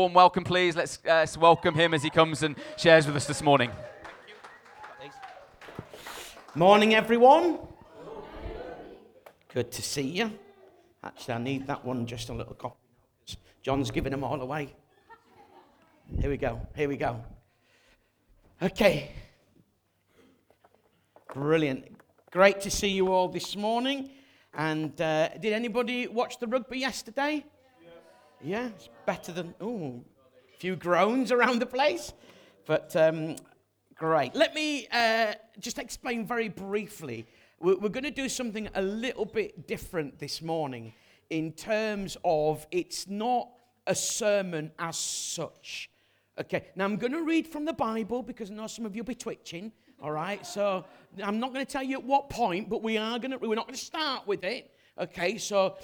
Warm welcome, please. Let's, uh, let's welcome him as he comes and shares with us this morning. Morning, everyone. Good to see you. Actually, I need that one just a little copy. John's giving them all away. Here we go. Here we go. Okay. Brilliant. Great to see you all this morning. And uh, did anybody watch the rugby yesterday? Yeah, it's better than, oh, a few groans around the place. But um, great. Let me uh, just explain very briefly. We're, we're going to do something a little bit different this morning in terms of it's not a sermon as such. Okay, now I'm going to read from the Bible because I know some of you will be twitching. All right, so I'm not going to tell you at what point, but we are going to. We're not going to start with it. Okay, so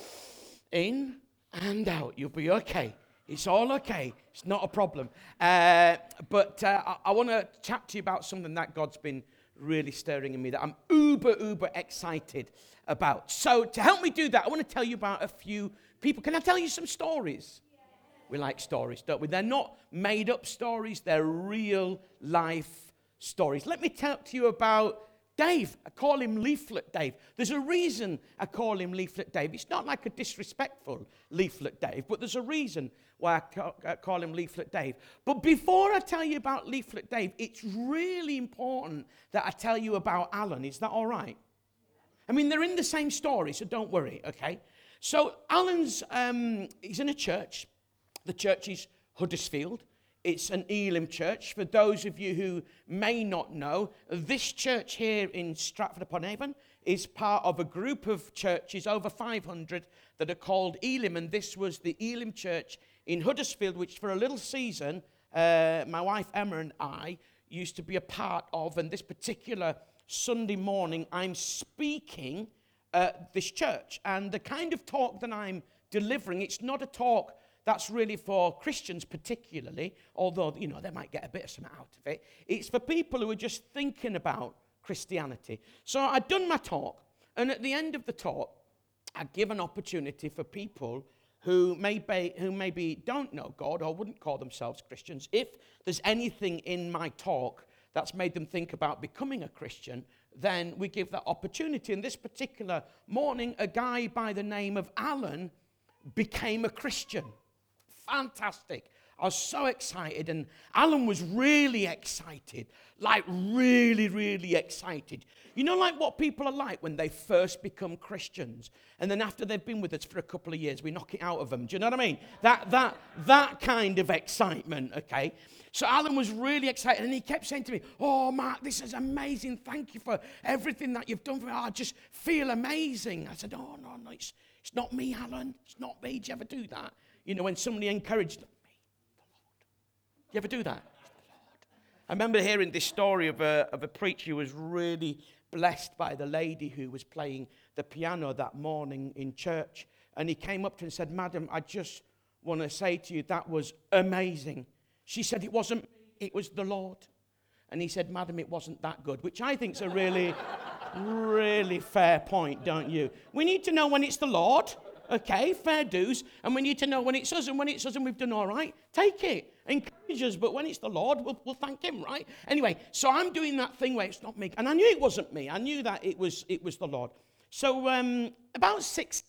in and out. You'll be okay. It's all okay. It's not a problem. Uh, but uh, I, I want to chat to you about something that God's been really stirring in me that I'm uber, uber excited about. So, to help me do that, I want to tell you about a few people. Can I tell you some stories? We like stories, don't we? They're not made up stories, they're real life stories. Let me talk to you about Dave, I call him Leaflet Dave. There's a reason I call him Leaflet Dave. It's not like a disrespectful Leaflet Dave, but there's a reason why I call him Leaflet Dave. But before I tell you about Leaflet Dave, it's really important that I tell you about Alan. Is that all right? I mean, they're in the same story, so don't worry, okay? So Alan's, um, he's in a church. The church is Huddersfield. It's an Elim church. For those of you who may not know, this church here in Stratford upon Avon is part of a group of churches, over 500, that are called Elim. And this was the Elim church in Huddersfield, which for a little season, uh, my wife Emma and I used to be a part of. And this particular Sunday morning, I'm speaking at this church. And the kind of talk that I'm delivering, it's not a talk that's really for Christians, particularly, although, you know, they might get a bit of something out of it. It's for people who are just thinking about Christianity. So I'd done my talk, and at the end of the talk, I give an opportunity for people who maybe, who maybe don't know God or wouldn't call themselves Christians. If there's anything in my talk that's made them think about becoming a Christian, then we give that opportunity. And this particular morning, a guy by the name of Alan became a Christian fantastic. I was so excited, and Alan was really excited. Like, really, really excited. You know, like what people are like when they first become Christians, and then after they've been with us for a couple of years, we knock it out of them. Do you know what I mean? That, that, that kind of excitement, okay? So Alan was really excited, and he kept saying to me, Oh, Mark, this is amazing. Thank you for everything that you've done for me. I just feel amazing. I said, Oh, no, no, it's, it's not me, Alan. It's not me. Do you ever do that? You know, when somebody encouraged me, You ever do that? I remember hearing this story of a, of a preacher who was really blessed by the lady who was playing the piano that morning in church. And he came up to her and said, Madam, I just want to say to you that was amazing. She said, It wasn't, it was the Lord. And he said, Madam, it wasn't that good, which I think is a really, really fair point, don't you? We need to know when it's the Lord okay, fair dues, and we need to know when it's us, and when it's us and we've done all right, take it. Encourage us, but when it's the Lord, we'll, we'll thank Him, right? Anyway, so I'm doing that thing where it's not me, and I knew it wasn't me. I knew that it was it was the Lord. So um, about six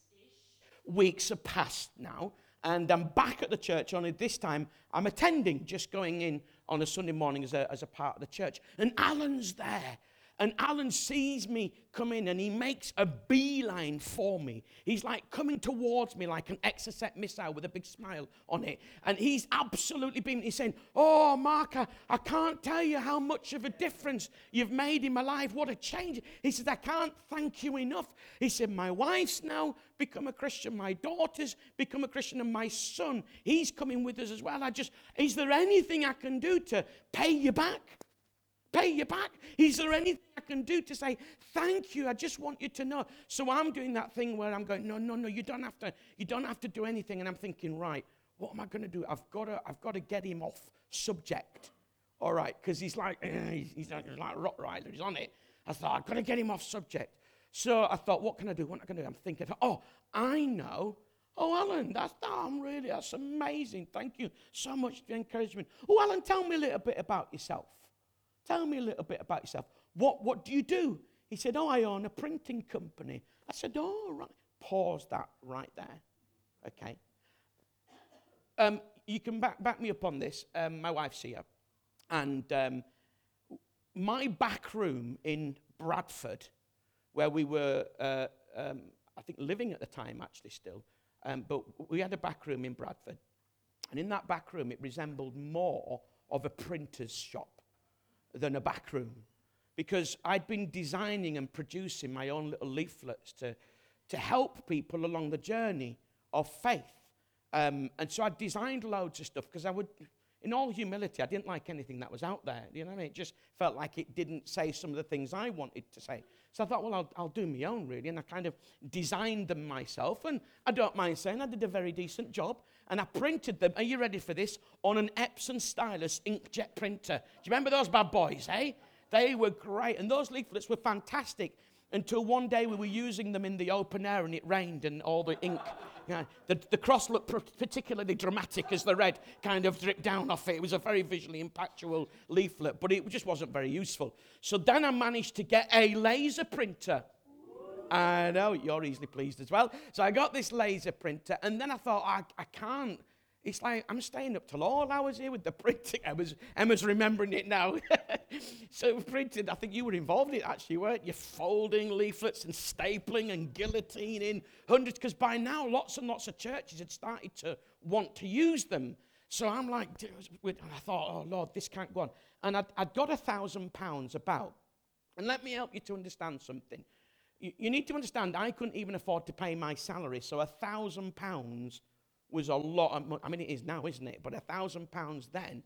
weeks have passed now, and I'm back at the church. Only this time, I'm attending, just going in on a Sunday morning as a, as a part of the church, and Alan's there. And Alan sees me come in and he makes a beeline for me. He's like coming towards me like an Exocet missile with a big smile on it. And he's absolutely beaming. He's saying, Oh, Mark, I, I can't tell you how much of a difference you've made in my life. What a change. He says, I can't thank you enough. He said, My wife's now become a Christian. My daughter's become a Christian. And my son, he's coming with us as well. I just, is there anything I can do to pay you back? Pay you back? Is there anything I can do to say, thank you? I just want you to know. So I'm doing that thing where I'm going, no, no, no, you don't have to, you don't have to do anything. And I'm thinking, right, what am I going to do? I've got to, I've got to get him off subject. All right, because he's like, he's, he's like he's on it. I thought, I've got to get him off subject. So I thought, what can I do? What am I do? I'm thinking, oh, I know. Oh, Alan, that's, I'm really, that's amazing. Thank you so much for the encouragement. Oh, Alan, tell me a little bit about yourself. Tell me a little bit about yourself. What, what do you do? He said, Oh, I own a printing company. I said, Oh, right. Pause that right there. Okay. Um, you can back, back me up on this. Um, my wife's here. And um, my back room in Bradford, where we were, uh, um, I think, living at the time, actually, still, um, but we had a back room in Bradford. And in that back room, it resembled more of a printer's shop than a back room. Because I'd been designing and producing my own little leaflets to, to help people along the journey of faith. Um, and so I designed loads of stuff because I would, in all humility, I didn't like anything that was out there. You know what I mean? It just felt like it didn't say some of the things I wanted to say. So I thought, well, I'll, I'll do my own, really. And I kind of designed them myself. And I don't mind saying I did a very decent job. And I printed them, are you ready for this? On an Epson Stylus inkjet printer. Do you remember those bad boys, eh? They were great. And those leaflets were fantastic until one day we were using them in the open air and it rained and all the ink the, the cross looked particularly dramatic as the red kind of dripped down off it. It was a very visually impactful leaflet, but it just wasn't very useful. So then I managed to get a laser printer. I know, you're easily pleased as well. So I got this laser printer, and then I thought, I, I can't it's like I'm staying up till all hours here with the printing. Emma's, Emma's remembering it now. so printed, I think you were involved in it actually, weren't you? Folding leaflets and stapling and guillotining hundreds, because by now lots and lots of churches had started to want to use them. So I'm like, and I thought, oh Lord, this can't go on. And I'd, I'd got a thousand pounds about. And let me help you to understand something. You, you need to understand, I couldn't even afford to pay my salary, so a thousand pounds was a lot of money. I mean, it is now, isn't it? But a thousand pounds then.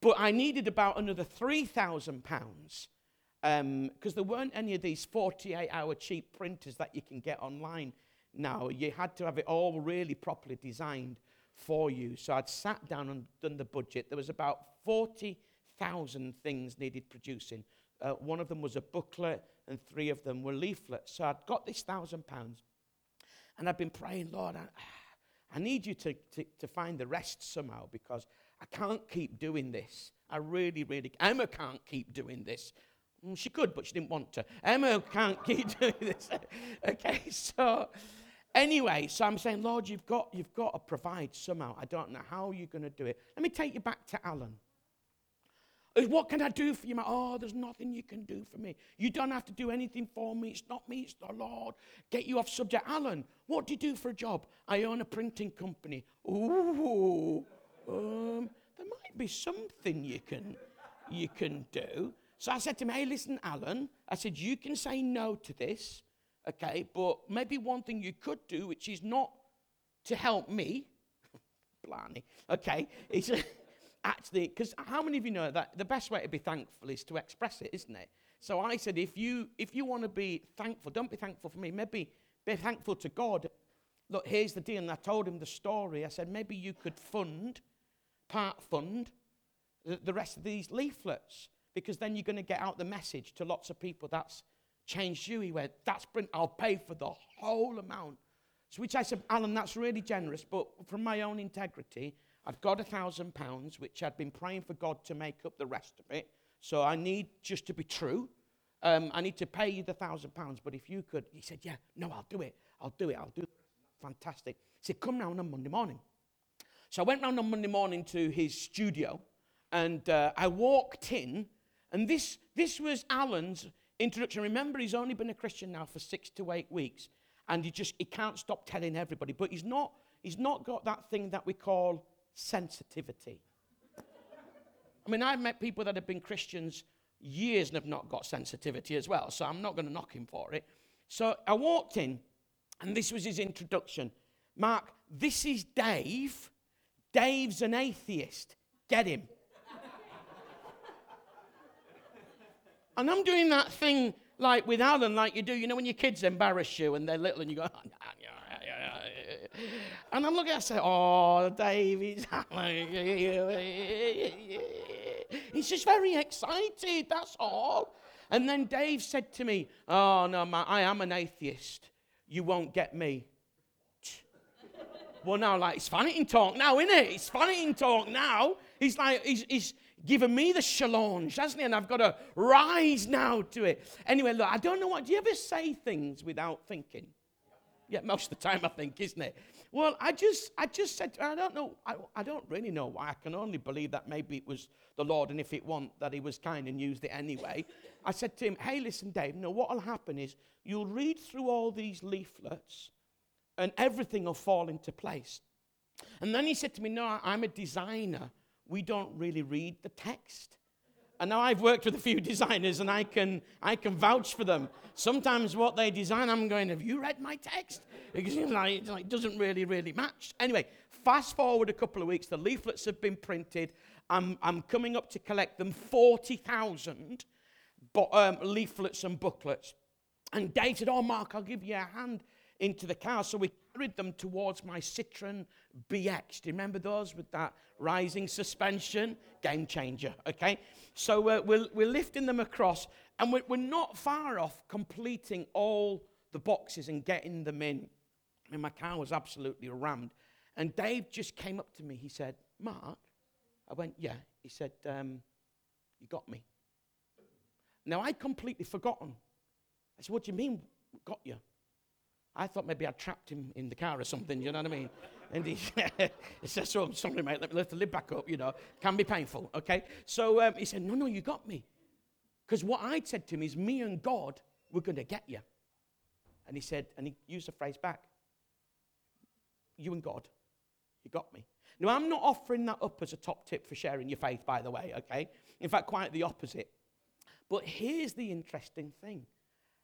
But I needed about another three thousand pounds because um, there weren't any of these 48 hour cheap printers that you can get online now. You had to have it all really properly designed for you. So I'd sat down and done the budget. There was about 40,000 things needed producing. Uh, one of them was a booklet, and three of them were leaflets. So I'd got this thousand pounds, and I'd been praying, Lord, I, I need you to, to, to find the rest somehow because I can't keep doing this. I really, really, Emma can't keep doing this. Mm, she could, but she didn't want to. Emma can't keep doing this. okay, so anyway, so I'm saying, Lord, you've got, you've got to provide somehow. I don't know how you're going to do it. Let me take you back to Alan. What can I do for you? Oh, there's nothing you can do for me. You don't have to do anything for me. It's not me, it's the Lord. Get you off subject. Alan, what do you do for a job? I own a printing company. Ooh, um, there might be something you can, you can do. So I said to him, hey, listen, Alan, I said, you can say no to this, okay, but maybe one thing you could do, which is not to help me, blarney, okay, is actually, because how many of you know that the best way to be thankful is to express it, isn't it? So I said, if you if you want to be thankful, don't be thankful for me. Maybe be thankful to God. Look, here's the deal. And I told him the story. I said, maybe you could fund, part fund, the, the rest of these leaflets, because then you're going to get out the message to lots of people. That's changed you. He went, that's brilliant. I'll pay for the whole amount. So which I said, Alan, that's really generous, but from my own integrity, I've got a thousand pounds, which I'd been praying for God to make up the rest of it. So I need just to be true. Um, I need to pay you the thousand pounds, but if you could, he said, Yeah, no, I'll do it. I'll do it. I'll do it. Fantastic. He said, Come round on Monday morning. So I went round on Monday morning to his studio and uh, I walked in, and this, this was Alan's introduction. Remember, he's only been a Christian now for six to eight weeks, and he just he can't stop telling everybody, but he's not, he's not got that thing that we call sensitivity. I mean, I've met people that have been Christians years and have not got sensitivity as well, so I'm not going to knock him for it. So I walked in, and this was his introduction. Mark, this is Dave. Dave's an atheist. Get him. and I'm doing that thing like with Alan, like you do, you know, when your kids embarrass you and they're little and you go, oh, and I'm looking at say, oh, Dave, he's, just very excited, that's all. And then Dave said to me, oh, no, man, I am an atheist. You won't get me. Well, now, like, it's funny in talk now, isn't it? It's funny in talk now. He's like, he's, he's given me the challenge, hasn't he? And I've got to rise now to it. Anyway, look, I don't know what, do you ever say things without thinking? Yeah, most of the time, I think, isn't it? Well, I just, I just said, I don't know, I, I don't really know why. I can only believe that maybe it was the Lord, and if it wasn't, that He was kind and used it anyway. I said to him, Hey, listen, Dave, no, what will happen is you'll read through all these leaflets, and everything will fall into place. And then he said to me, No, I'm a designer. We don't really read the text. And now I've worked with a few designers and I can, I can vouch for them. Sometimes what they design, I'm going, Have you read my text? Because it doesn't really, really match. Anyway, fast forward a couple of weeks, the leaflets have been printed. I'm, I'm coming up to collect them 40,000 um, leaflets and booklets. And Dave said, Oh, Mark, I'll give you a hand into the car. So we carried them towards my Citroen BX. Do you remember those with that rising suspension? Game changer, okay? So uh, we're, we're lifting them across, and we're, we're not far off completing all the boxes and getting them in. I mean, my car was absolutely rammed. And Dave just came up to me. He said, Mark, I went, Yeah. He said, um, You got me. Now, I'd completely forgotten. I said, What do you mean, got you? I thought maybe I'd trapped him in the car or something, you know what I mean? And he, he said, so, sorry, mate, let me lift the lid back up, you know. Can be painful, okay? So um, he said, no, no, you got me. Because what I'd said to him is, me and God, we're going to get you. And he said, and he used the phrase back, you and God, you got me. Now, I'm not offering that up as a top tip for sharing your faith, by the way, okay? In fact, quite the opposite. But here's the interesting thing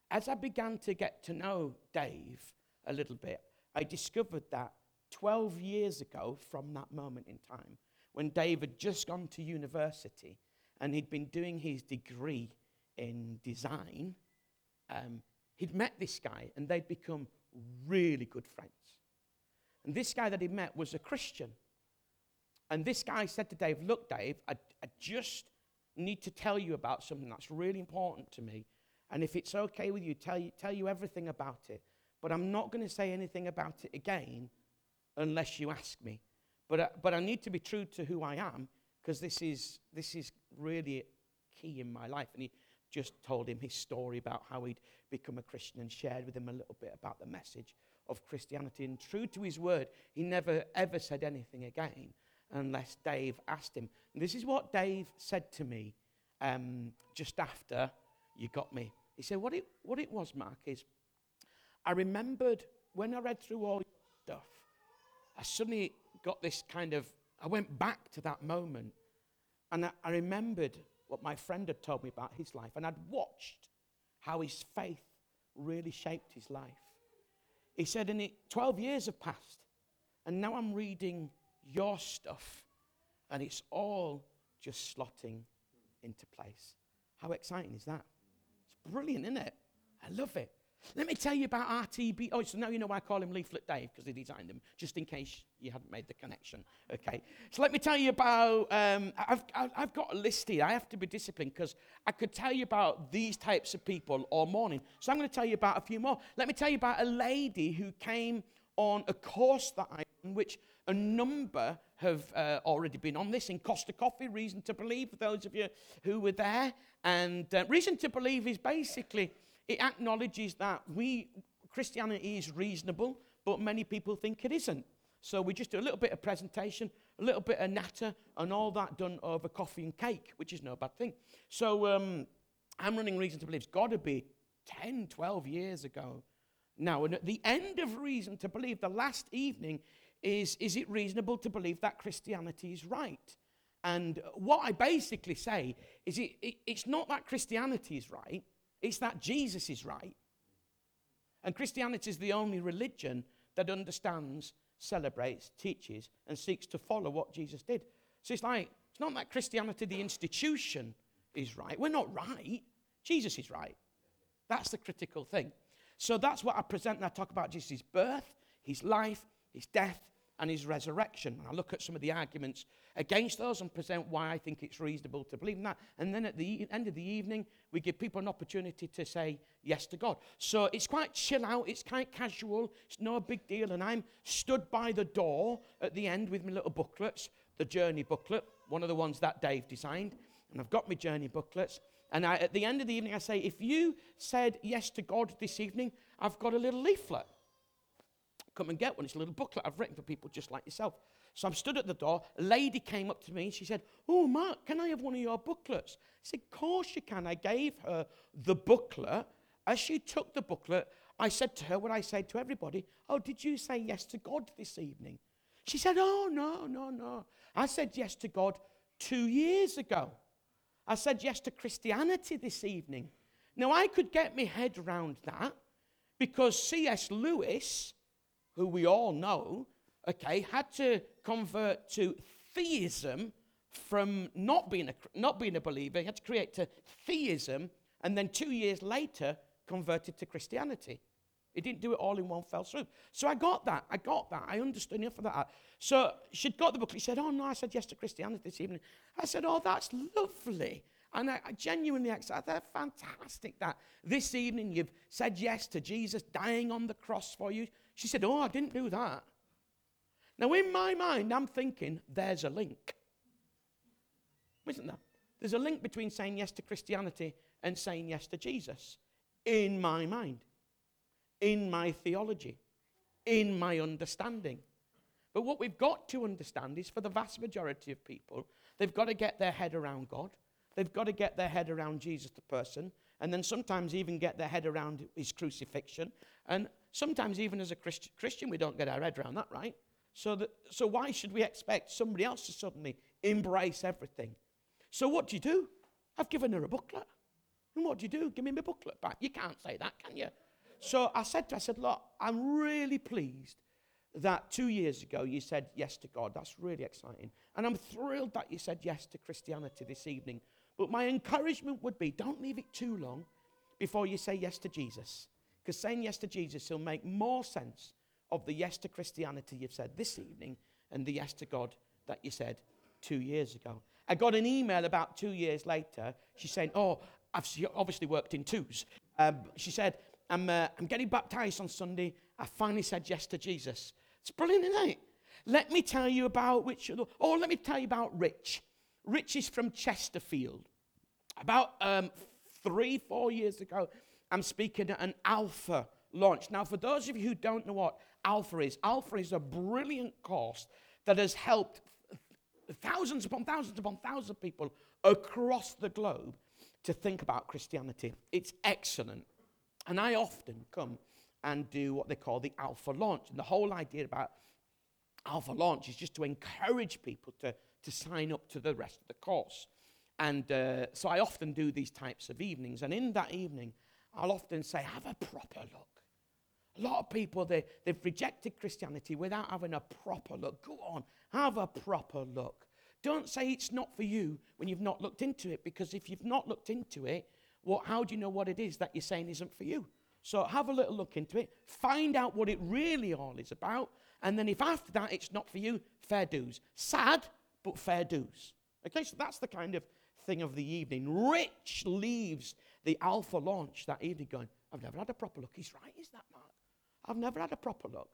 as I began to get to know Dave a little bit, I discovered that 12 years ago, from that moment in time, when Dave had just gone to university and he'd been doing his degree in design, um, he'd met this guy and they'd become really good friends. And this guy that he met was a Christian. And this guy said to Dave, Look, Dave, I, I just need to tell you about something that's really important to me. And if it's okay with you, tell you, tell you everything about it. But I'm not going to say anything about it again unless you ask me. But, uh, but I need to be true to who I am because this is, this is really key in my life. And he just told him his story about how he'd become a Christian and shared with him a little bit about the message of Christianity. And true to his word, he never ever said anything again unless Dave asked him. And this is what Dave said to me um, just after you got me. He said, what it, what it was, Mark, is I remembered when I read through all your stuff, I suddenly got this kind of, I went back to that moment and I, I remembered what my friend had told me about his life and I'd watched how his faith really shaped his life. He said, and it, 12 years have passed and now I'm reading your stuff and it's all just slotting into place. How exciting is that? It's brilliant, isn't it? I love it. Let me tell you about RTB. Oh, so now you know why I call him Leaflet Dave, because he designed them, just in case you hadn't made the connection. Okay. So let me tell you about, um, I've, I've got a list here. I have to be disciplined because I could tell you about these types of people all morning. So I'm going to tell you about a few more. Let me tell you about a lady who came on a course that I, in which a number have uh, already been on this in Costa Coffee, Reason to Believe, for those of you who were there. And uh, Reason to Believe is basically, it acknowledges that we, Christianity is reasonable, but many people think it isn't. So we just do a little bit of presentation, a little bit of natter, and all that done over coffee and cake, which is no bad thing. So um, I'm running Reason to Believe. It's got to be 10, 12 years ago now. And at the end of Reason to Believe, the last evening, is is it reasonable to believe that Christianity is right? And what I basically say is it, it, it's not that Christianity is right, it's that Jesus is right. And Christianity is the only religion that understands, celebrates, teaches, and seeks to follow what Jesus did. So it's like, it's not that Christianity, the institution, is right. We're not right. Jesus is right. That's the critical thing. So that's what I present and I talk about Jesus' birth, his life, his death, and his resurrection. I look at some of the arguments against those and present why I think it's reasonable to believe in that. And then at the end of the evening, we give people an opportunity to say yes to God. So it's quite chill out, it's quite casual, it's no big deal. And I'm stood by the door at the end with my little booklets, the journey booklet, one of the ones that Dave designed. And I've got my journey booklets. And I, at the end of the evening, I say, if you said yes to God this evening, I've got a little leaflet. Come and get one. It's a little booklet I've written for people just like yourself. So I'm stood at the door. A lady came up to me and she said, Oh, Mark, can I have one of your booklets? I said, Of course you can. I gave her the booklet. As she took the booklet, I said to her what I said to everybody Oh, did you say yes to God this evening? She said, Oh, no, no, no. I said yes to God two years ago. I said yes to Christianity this evening. Now, I could get my head around that because C.S. Lewis, who we all know, okay, had to convert to theism from not being a, not being a believer. He had to create to theism, and then two years later, converted to Christianity. He didn't do it all in one fell swoop. So I got that. I got that. I understood enough of that. So she'd got the book. He said, Oh, no, I said yes to Christianity this evening. I said, Oh, that's lovely. And I, I genuinely accept that. Fantastic that this evening you've said yes to Jesus dying on the cross for you. She said, Oh, I didn't do that. Now, in my mind, I'm thinking there's a link. Isn't there? There's a link between saying yes to Christianity and saying yes to Jesus. In my mind, in my theology, in my understanding. But what we've got to understand is for the vast majority of people, they've got to get their head around God. They've got to get their head around Jesus, the person, and then sometimes even get their head around his crucifixion. And sometimes, even as a Christ- Christian, we don't get our head around that, right? So, that, so why should we expect somebody else to suddenly embrace everything? So what do you do? I've given her a booklet. And what do you do? Give me my booklet back. You can't say that, can you? So I said to her, I said, look, I'm really pleased that two years ago you said yes to God. That's really exciting. And I'm thrilled that you said yes to Christianity this evening. But my encouragement would be don't leave it too long before you say yes to Jesus. Because saying yes to Jesus will make more sense of the yes to Christianity you've said this evening and the yes to God that you said two years ago. I got an email about two years later. She's saying, Oh, I've obviously worked in twos. Um, she said, I'm, uh, I'm getting baptized on Sunday. I finally said yes to Jesus. It's brilliant, isn't it? Let me tell you about which, oh, let me tell you about Rich. Rich is from Chesterfield. About um, three, four years ago, I'm speaking at an Alpha launch. Now, for those of you who don't know what Alpha is, Alpha is a brilliant course that has helped thousands upon thousands upon thousands of people across the globe to think about Christianity. It's excellent. And I often come and do what they call the Alpha launch. And the whole idea about Alpha launch is just to encourage people to, to sign up to the rest of the course. And uh, so I often do these types of evenings. And in that evening, I'll often say, have a proper look. A lot of people, they, they've rejected Christianity without having a proper look. Go on, have a proper look. Don't say it's not for you when you've not looked into it, because if you've not looked into it, what, how do you know what it is that you're saying isn't for you? So have a little look into it, find out what it really all is about, and then if after that it's not for you, fair dues. Sad, but fair dues. Okay, so that's the kind of thing of the evening. Rich leaves the Alpha launch that evening going, I've never had a proper look. He's right, is that, Mark? I've never had a proper look.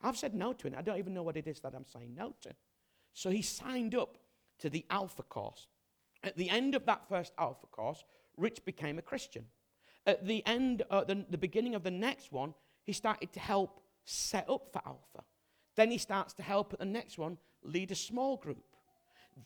I've said no to it. I don't even know what it is that I'm saying no to. So he signed up to the Alpha course. At the end of that first Alpha course, Rich became a Christian. At the end, uh, the, the beginning of the next one, he started to help set up for Alpha. Then he starts to help at the next one lead a small group.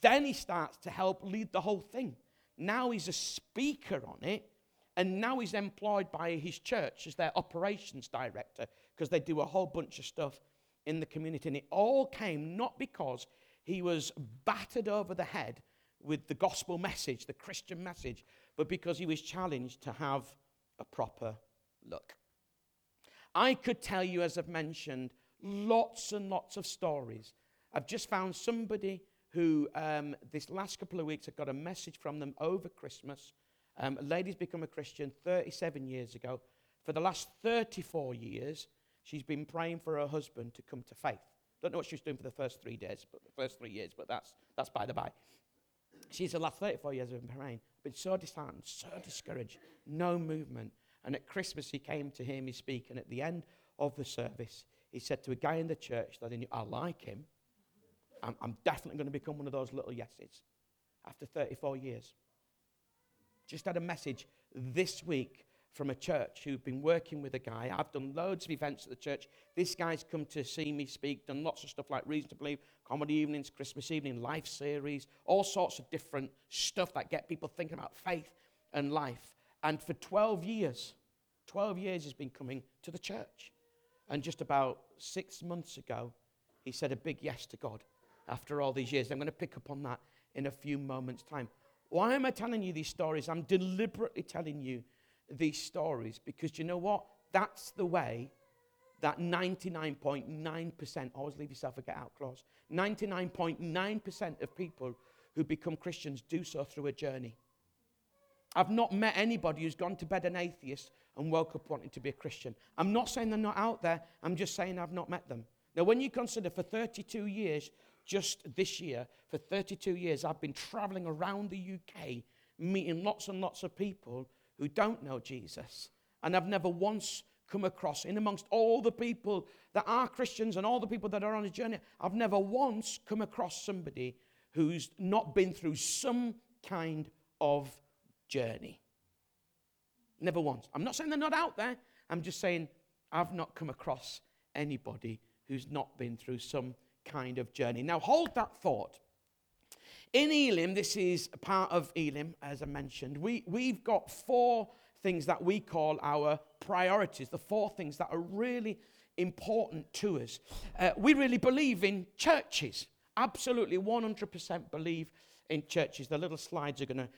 Then he starts to help lead the whole thing. Now he's a speaker on it, and now he's employed by his church as their operations director because they do a whole bunch of stuff in the community. And it all came not because he was battered over the head with the gospel message, the Christian message, but because he was challenged to have a proper look. I could tell you, as I've mentioned, lots and lots of stories. I've just found somebody who, um, this last couple of weeks, I got a message from them over Christmas. Um, a lady's become a Christian 37 years ago. For the last 34 years, she's been praying for her husband to come to faith. Don't know what she was doing for the first three days, but the first three years, but that's, that's by the by. She's the last 34 years of Bahrain. Been so disheartened, so discouraged, no movement. And at Christmas, he came to hear me speak. And at the end of the service, he said to a guy in the church that he knew, I like him. I'm, I'm definitely going to become one of those little yeses after 34 years. Just had a message this week from a church who've been working with a guy. I've done loads of events at the church. This guy's come to see me speak, done lots of stuff like Reason to Believe, comedy evenings, Christmas evening, life series, all sorts of different stuff that get people thinking about faith and life. And for 12 years, 12 years he's been coming to the church. And just about six months ago, he said a big yes to God after all these years. I'm going to pick up on that in a few moments' time. Why am I telling you these stories? I'm deliberately telling you these stories because you know what? That's the way that 99.9%, always leave yourself a get out clause, 99.9% of people who become Christians do so through a journey. I've not met anybody who's gone to bed an atheist and woke up wanting to be a Christian. I'm not saying they're not out there, I'm just saying I've not met them. Now, when you consider for 32 years, just this year, for 32 years, I've been traveling around the UK, meeting lots and lots of people who don't know Jesus. And I've never once come across, in amongst all the people that are Christians and all the people that are on a journey, I've never once come across somebody who's not been through some kind of journey. Never once. I'm not saying they're not out there. I'm just saying I've not come across anybody who's not been through some kind of journey. Now, hold that thought. In Elim, this is part of Elim, as I mentioned, we, we've got four things that we call our priorities, the four things that are really important to us. Uh, we really believe in churches, absolutely 100% believe in churches. The little slides are going to.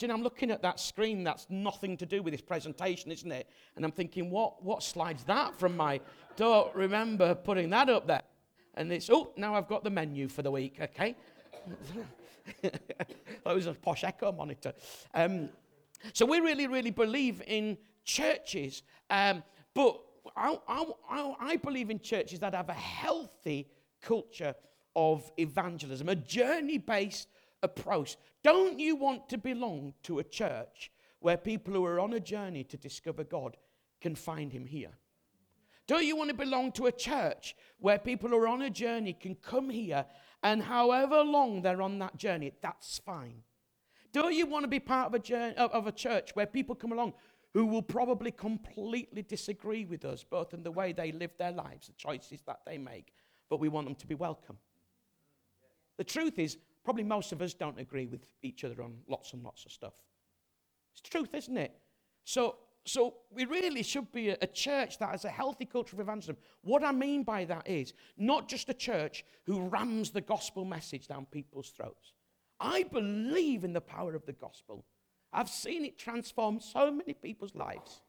You know, I'm looking at that screen that's nothing to do with this presentation, isn't it? And I'm thinking, what, what slide's that from my. Don't remember putting that up there. And it's, oh, now I've got the menu for the week, okay? that was a posh echo monitor. Um, so we really, really believe in churches. Um, but I, I, I believe in churches that have a healthy culture of evangelism, a journey based approach. Don't you want to belong to a church where people who are on a journey to discover God can find Him here? Don't you want to belong to a church where people who are on a journey can come here and however long they're on that journey, that's fine? Don't you want to be part of a, journey, of a church where people come along who will probably completely disagree with us, both in the way they live their lives, the choices that they make, but we want them to be welcome? The truth is, Probably most of us don't agree with each other on lots and lots of stuff. It's the truth, isn't it? So, so we really should be a, a, church that has a healthy culture of evangelism. What I mean by that is not just a church who rams the gospel message down people's throats. I believe in the power of the gospel. I've seen it transform so many people's lives.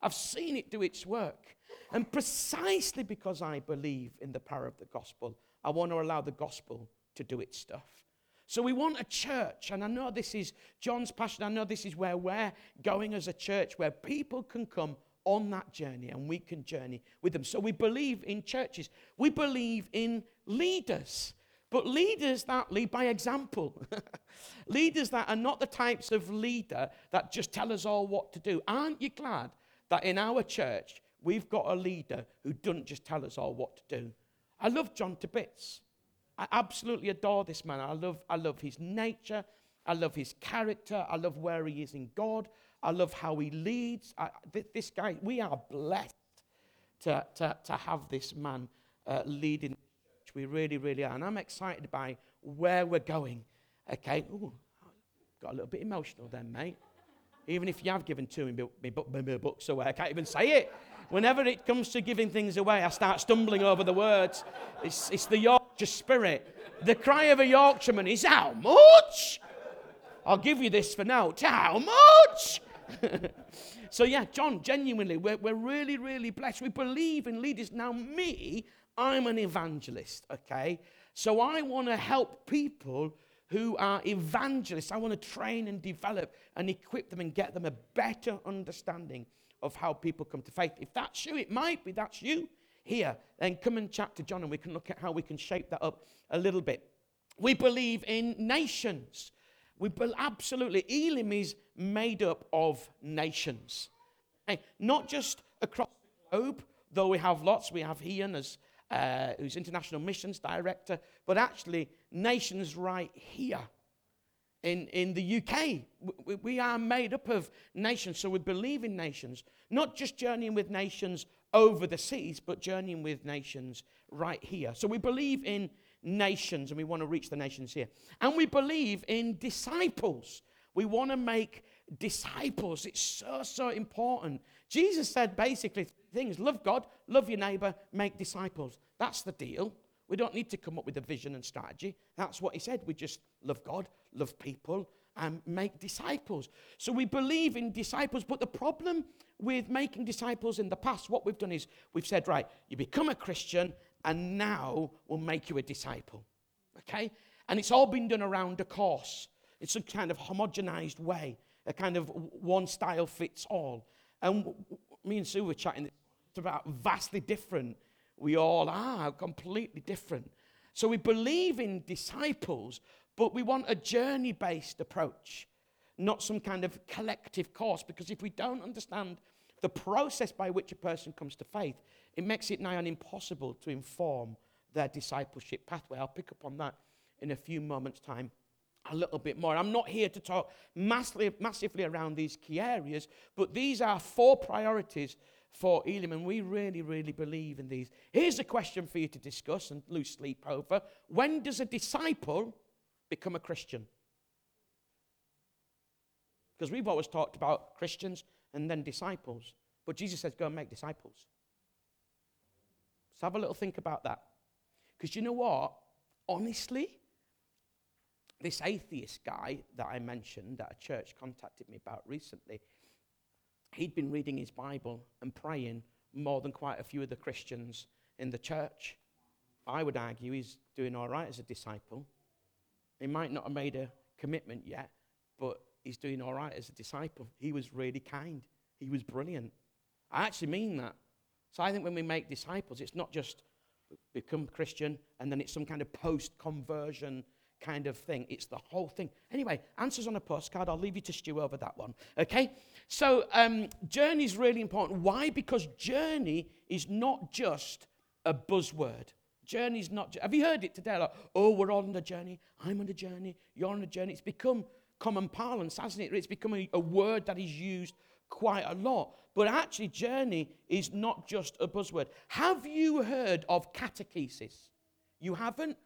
I've seen it do its work. And precisely because I believe in the power of the gospel, I want to allow the gospel to do its stuff. So we want a church, and I know this is John's passion. I know this is where we're going as a church, where people can come on that journey and we can journey with them. So we believe in churches. We believe in leaders, but leaders that lead by example. leaders that are not the types of leader that just tell us all what to do. Aren't you glad that in our church we've got a leader who doesn't just tell us all what to do? I love John to bits. I absolutely adore this man. I love, I love his nature. I love his character. I love where he is in God. I love how he leads. I, this guy, we are blessed to, to, to have this man uh, leading church. We really, really are. And I'm excited by where we're going. Okay. Ooh, got a little bit emotional then, mate. Even if you have given two of my books away, I can't even say it. Whenever it comes to giving things away, I start stumbling over the words. It's, it's the Yorkshire spirit. The cry of a Yorkshireman is, How much? I'll give you this for now. How much? so, yeah, John, genuinely, we're, we're really, really blessed. We believe in leaders. Now, me, I'm an evangelist, okay? So, I want to help people who are evangelists. I want to train and develop and equip them and get them a better understanding of how people come to faith. If that's you, it might be that's you. Here. Then come and chat to John and we can look at how we can shape that up a little bit. We believe in nations. We be- absolutely, Elim is made up of nations. Hey, not just across the globe, though we have lots. We have Ian as uh, who's international missions director, but actually nations right here in, in the UK. We, we are made up of nations, so we believe in nations, not just journeying with nations over the seas, but journeying with nations right here. So we believe in nations, and we want to reach the nations here. And we believe in disciples. We want to make disciples. It's so, so important. Jesus said basically things love God, love your neighbor, make disciples. That's the deal. We don't need to come up with a vision and strategy. That's what he said. We just love God, love people, and make disciples. So we believe in disciples, but the problem with making disciples in the past, what we've done is we've said, right, you become a Christian, and now we'll make you a disciple. Okay? And it's all been done around a course. It's a kind of homogenized way, a kind of one style fits all. And me and Sue were chatting about vastly different we all are completely different. So we believe in disciples, but we want a journey based approach, not some kind of collective course. Because if we don't understand the process by which a person comes to faith, it makes it nigh on impossible to inform their discipleship pathway. I'll pick up on that in a few moments' time a little bit more. I'm not here to talk massively, massively around these key areas, but these are four priorities for Elim, and we really, really believe in these. Here's a question for you to discuss and lose sleep over. When does a disciple become a Christian? Because we've always talked about Christians and then disciples, but Jesus says, go and make disciples. So have a little think about that. Because you know what? Honestly, this atheist guy that I mentioned that a church contacted me about recently, he'd been reading his Bible and praying more than quite a few of the Christians in the church. I would argue he's doing all right as a disciple. He might not have made a commitment yet, but he's doing all right as a disciple. He was really kind, he was brilliant. I actually mean that. So I think when we make disciples, it's not just become Christian and then it's some kind of post conversion kind of thing. It's the whole thing. Anyway, answers on a postcard. I'll leave you to stew over that one. Okay? So, um, journey is really important. Why? Because journey is not just a buzzword. Journey is not. Have you heard it today? Like, oh, we're on the journey. I'm on the journey. You're on the journey. It's become common parlance, hasn't it? It's become a, a word that is used quite a lot. But actually, journey is not just a buzzword. Have you heard of catechesis? You haven't?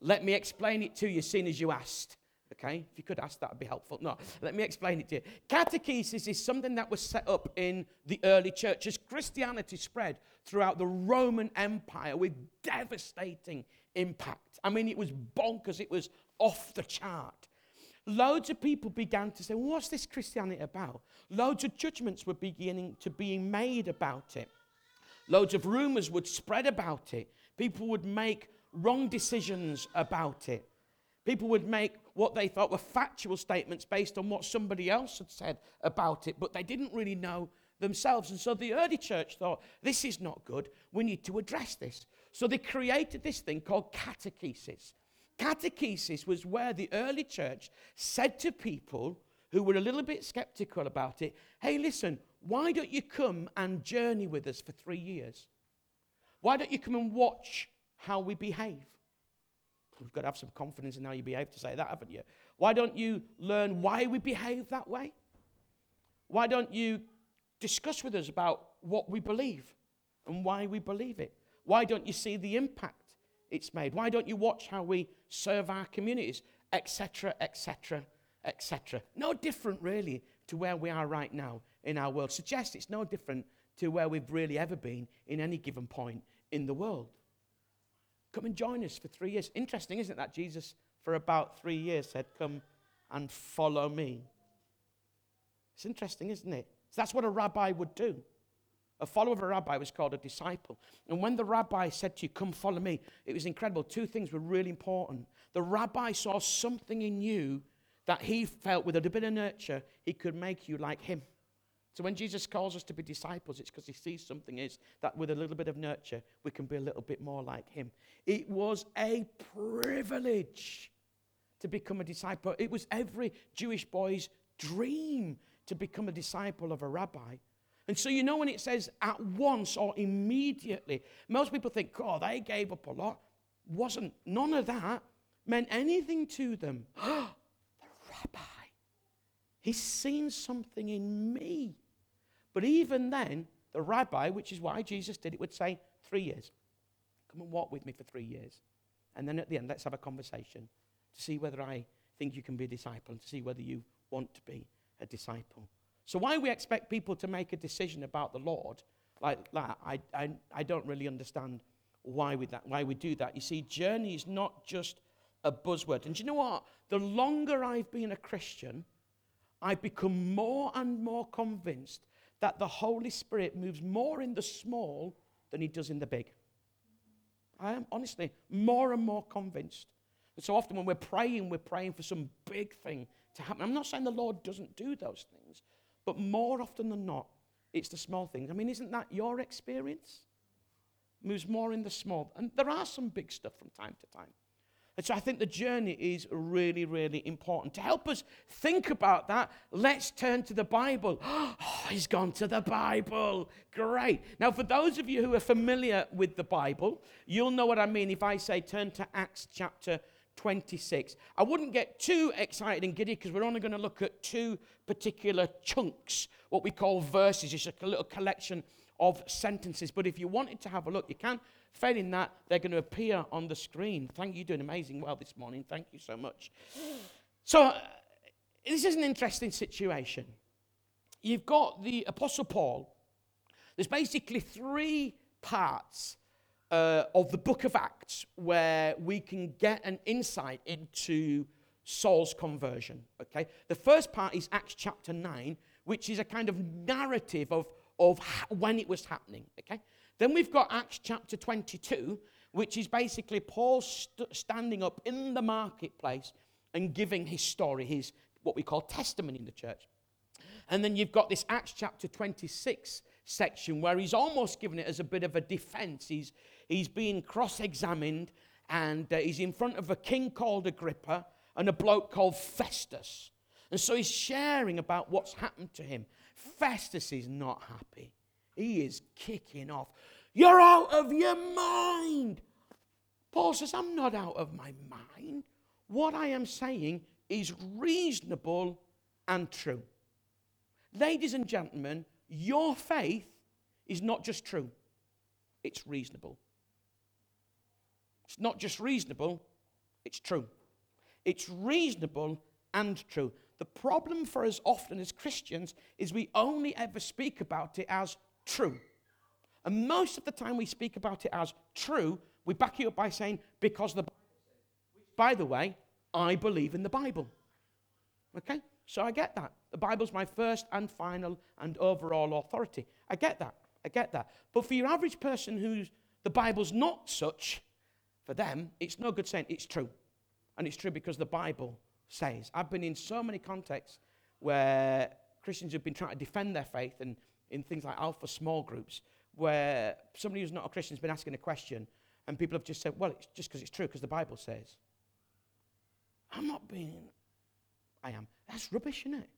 Let me explain it to you, seeing as you asked. Okay, if you could ask, that would be helpful. No, let me explain it to you. Catechesis is something that was set up in the early church as Christianity spread throughout the Roman Empire with devastating impact. I mean, it was bonkers, it was off the chart. Loads of people began to say, well, What's this Christianity about? Loads of judgments were beginning to be made about it. Loads of rumors would spread about it. People would make wrong decisions about it. People would make what they thought were factual statements based on what somebody else had said about it, but they didn't really know themselves. And so the early church thought, this is not good. We need to address this. So they created this thing called catechesis. Catechesis was where the early church said to people who were a little bit skeptical about it, hey, listen, why don't you come and journey with us for three years? Why don't you come and watch how we behave. We've got to have some confidence in how you behave to say that, haven't you? Why don't you learn why we behave that way? Why don't you discuss with us about what we believe and why we believe it? Why don't you see the impact it's made? Why don't you watch how we serve our communities, etc., etc., etc.? No different, really, to where we are right now in our world. Suggests it's no different to where we've really ever been in any given point in the world. Come and join us for three years. Interesting, isn't it, that Jesus, for about three years, said, Come and follow me. It's interesting, isn't it? So that's what a rabbi would do. A follower of a rabbi was called a disciple. And when the rabbi said to you, Come follow me, it was incredible. Two things were really important. The rabbi saw something in you that he felt with a little bit of nurture, he could make you like him. So when Jesus calls us to be disciples, it's because he sees something is that with a little bit of nurture, we can be a little bit more like him. It was a privilege to become a disciple. It was every Jewish boy's dream to become a disciple of a rabbi. And so, you know, when it says at once or immediately, most people think, oh, they gave up a lot. Wasn't, none of that meant anything to them. the rabbi, he's seen something in me. But even then, the rabbi, which is why Jesus did it, would say, three years. Come and walk with me for three years. And then at the end, let's have a conversation to see whether I think you can be a disciple and to see whether you want to be a disciple. So, why we expect people to make a decision about the Lord like that, I, I, I don't really understand why we, that, why we do that. You see, journey is not just a buzzword. And do you know what? The longer I've been a Christian, I've become more and more convinced that the Holy Spirit moves more in the small than he does in the big. I am honestly more and more convinced. And so often when we're praying, we're praying for some big thing to happen. I'm not saying the Lord doesn't do those things, but more often than not, it's the small things. I mean, isn't that your experience? Moves more in the small. And there are some big stuff from time to time. And so I think the journey is really, really important. To help us think about that, let's turn to the Bible. Oh, he's gone to the Bible. Great. Now, for those of you who are familiar with the Bible, you'll know what I mean if I say turn to Acts chapter 26. I wouldn't get too excited and giddy because we're only going to look at two particular chunks, what we call verses. It's a little collection of sentences. But if you wanted to have a look, you can. Failing that, they're going to appear on the screen. Thank you, You're doing amazing well this morning. Thank you so much. So, uh, this is an interesting situation. You've got the Apostle Paul. There's basically three parts uh, of the book of Acts where we can get an insight into Saul's conversion. Okay, the first part is Acts chapter 9, which is a kind of narrative of, of when it was happening. Okay, then we've got Acts chapter 22, which is basically Paul st- standing up in the marketplace and giving his story, his what we call testimony in the church. And then you've got this Acts chapter 26 section where he's almost given it as a bit of a defense. He's, he's being cross examined and uh, he's in front of a king called Agrippa and a bloke called Festus. And so he's sharing about what's happened to him. Festus is not happy. He is kicking off. You're out of your mind. Paul says, I'm not out of my mind. What I am saying is reasonable and true. Ladies and gentlemen, your faith is not just true, it's reasonable. It's not just reasonable, it's true. It's reasonable and true. The problem for us often as Christians is we only ever speak about it as true. And most of the time we speak about it as true, we back it up by saying, because the Bible By the way, I believe in the Bible. Okay? So I get that. The Bible's my first and final and overall authority. I get that. I get that. But for your average person who's the Bible's not such, for them, it's no good saying it's true. And it's true because the Bible says. I've been in so many contexts where Christians have been trying to defend their faith and in things like alpha small groups where somebody who's not a Christian has been asking a question and people have just said, well, it's just because it's true, because the Bible says. I'm not being, I am. That's rubbish, isn't it?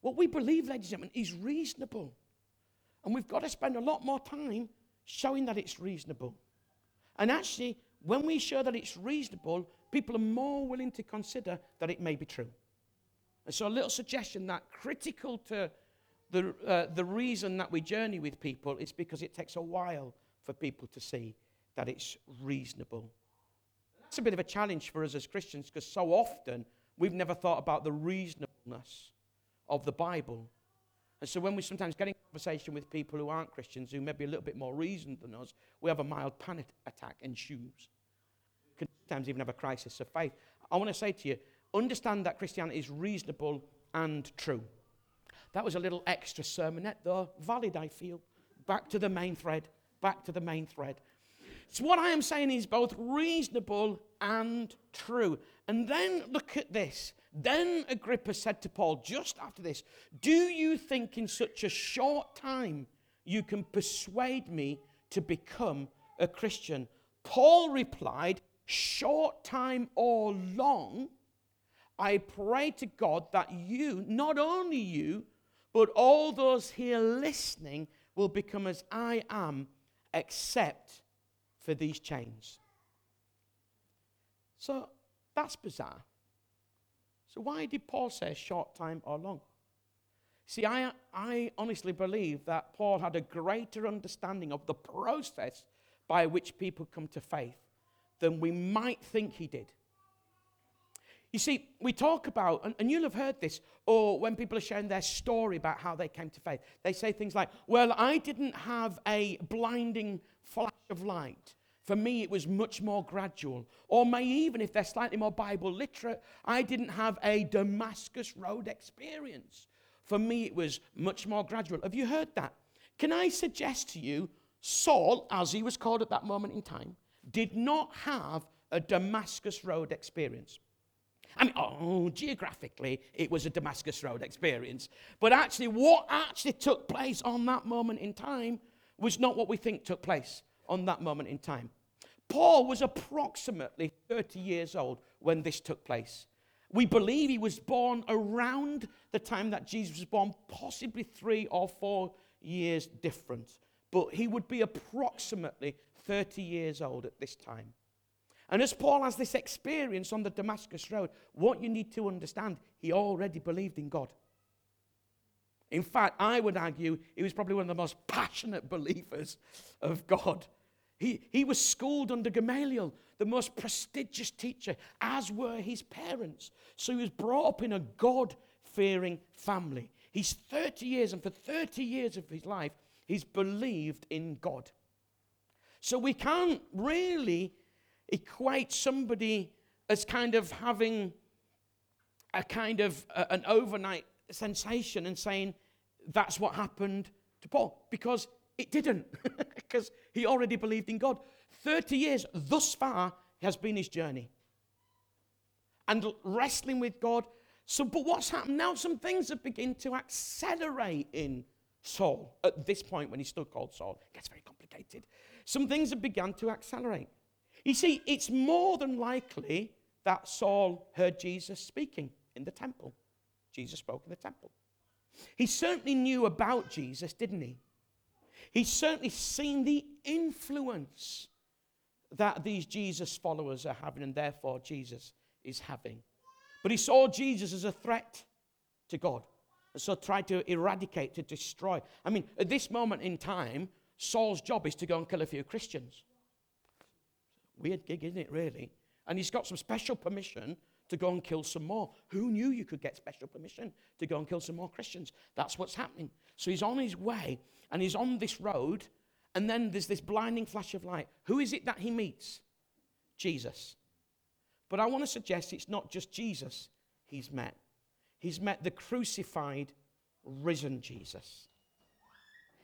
What we believe, ladies and gentlemen, is reasonable. And we've got to spend a lot more time showing that it's reasonable. And actually, when we show that it's reasonable, people are more willing to consider that it may be true. And so, a little suggestion that critical to the, uh, the reason that we journey with people is because it takes a while for people to see that it's reasonable. That's a bit of a challenge for us as Christians because so often we've never thought about the reasonableness of the Bible. And so when we sometimes get in conversation with people who aren't Christians, who may be a little bit more reasoned than us, we have a mild panic attack ensues. Can sometimes even have a crisis of faith. I want to say to you, understand that Christianity is reasonable and true. That was a little extra sermonette, though. Valid, I feel. Back to the main thread. Back to the main thread. So, what I am saying is both reasonable and true. And then look at this. Then Agrippa said to Paul, just after this, Do you think in such a short time you can persuade me to become a Christian? Paul replied, Short time or long, I pray to God that you, not only you, but all those here listening, will become as I am, except for these chains. So that's bizarre. So, why did Paul say short time or long? See, I, I honestly believe that Paul had a greater understanding of the process by which people come to faith than we might think he did. You see, we talk about, and, and, you'll have heard this, or when people are sharing their story about how they came to faith, they say things like, Well, I didn't have a blinding flash of light. For me, it was much more gradual. Or may even, if they're slightly more Bible literate, I didn't have a Damascus Road experience. For me, it was much more gradual. Have you heard that? Can I suggest to you, Saul, as he was called at that moment in time, did not have a Damascus Road experience. I mean, oh, geographically, it was a Damascus Road experience. But actually, what actually took place on that moment in time was not what we think took place on that moment in time. Paul was approximately 30 years old when this took place. We believe he was born around the time that Jesus was born, possibly three or four years different. But he would be approximately 30 years old at this time. And as Paul has this experience on the Damascus Road, what you need to understand, he already believed in God. In fact, I would argue he was probably one of the most passionate believers of God. He, he was schooled under Gamaliel, the most prestigious teacher, as were his parents. So he was brought up in a God fearing family. He's 30 years, and for 30 years of his life, he's believed in God. So we can't really equate somebody as kind of having a kind of uh, an overnight sensation and saying that's what happened to Paul because it didn't because he already believed in God. 30 years thus far has been his journey. And wrestling with God. So, but what's happened now? Some things have begun to accelerate in Saul at this point when he's still called Saul. It gets very complicated. Some things have begun to accelerate. You see, it's more than likely that Saul heard Jesus speaking in the temple. Jesus spoke in the temple. He certainly knew about Jesus, didn't he? He's certainly seen the influence that these Jesus followers are having, and therefore Jesus is having. But he saw Jesus as a threat to God, and so tried to eradicate, to destroy. I mean, at this moment in time, Saul's job is to go and kill a few Christians. Weird gig, isn't it, really? And he's got some special permission to go and kill some more. Who knew you could get special permission to go and kill some more Christians? That's what's happening. So he's on his way and he's on this road, and then there's this blinding flash of light. Who is it that he meets? Jesus. But I want to suggest it's not just Jesus he's met, he's met the crucified, risen Jesus.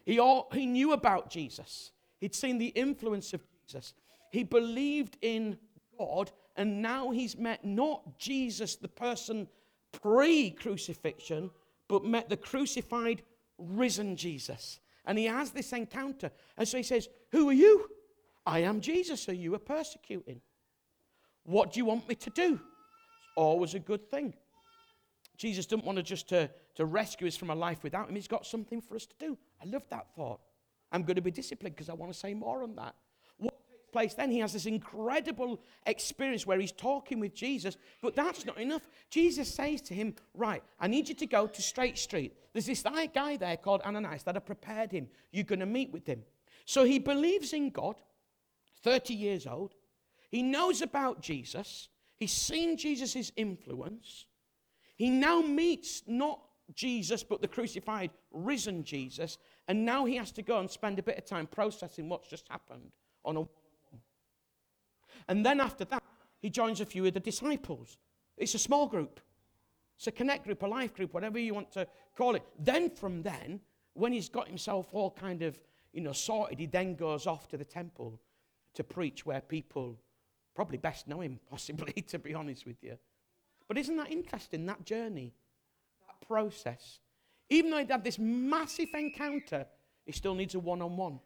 He, all, he knew about Jesus, he'd seen the influence of Jesus. He believed in God, and now he's met not Jesus, the person pre crucifixion, but met the crucified, risen Jesus. And he has this encounter. And so he says, Who are you? I am Jesus, who you are persecuting. What do you want me to do? It's always a good thing. Jesus didn't want to just to, to rescue us from a life without him. He's got something for us to do. I love that thought. I'm going to be disciplined because I want to say more on that place, then he has this incredible experience where he's talking with Jesus, but that's not enough. Jesus says to him, Right, I need you to go to Straight Street. There's this guy there called Ananias that have prepared him. You're going to meet with him. So he believes in God, 30 years old. He knows about Jesus. He's seen Jesus' influence. He now meets not Jesus, but the crucified, risen Jesus. And now he has to go and spend a bit of time processing what's just happened on a and then after that, he joins a few of the disciples. It's a small group. It's a connect group, a life group, whatever you want to call it. Then from then, when he's got himself all kind of, you know, sorted, he then goes off to the temple to preach where people probably best know him, possibly, to be honest with you. But isn't that interesting, that journey, that process? Even though he'd had this massive encounter, he still needs a one on one.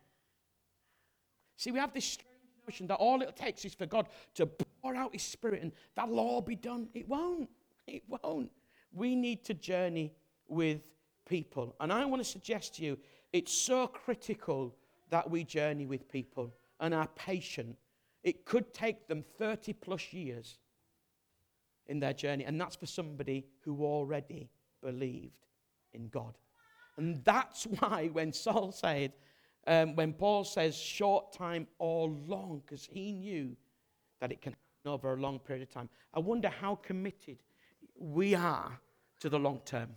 See, we have this notion that all it takes is for God to pour out his spirit and that'll all be done. It won't. It won't. We need to journey with people. And I want to suggest to you it's so critical that we journey with people and are patient. It could take them 30 plus years in their journey, and that's for somebody who already believed in God. And that's why when Saul said, um, when Paul says short time or long, because he knew that it can happen over a long period of time, I wonder how committed we are to the long term.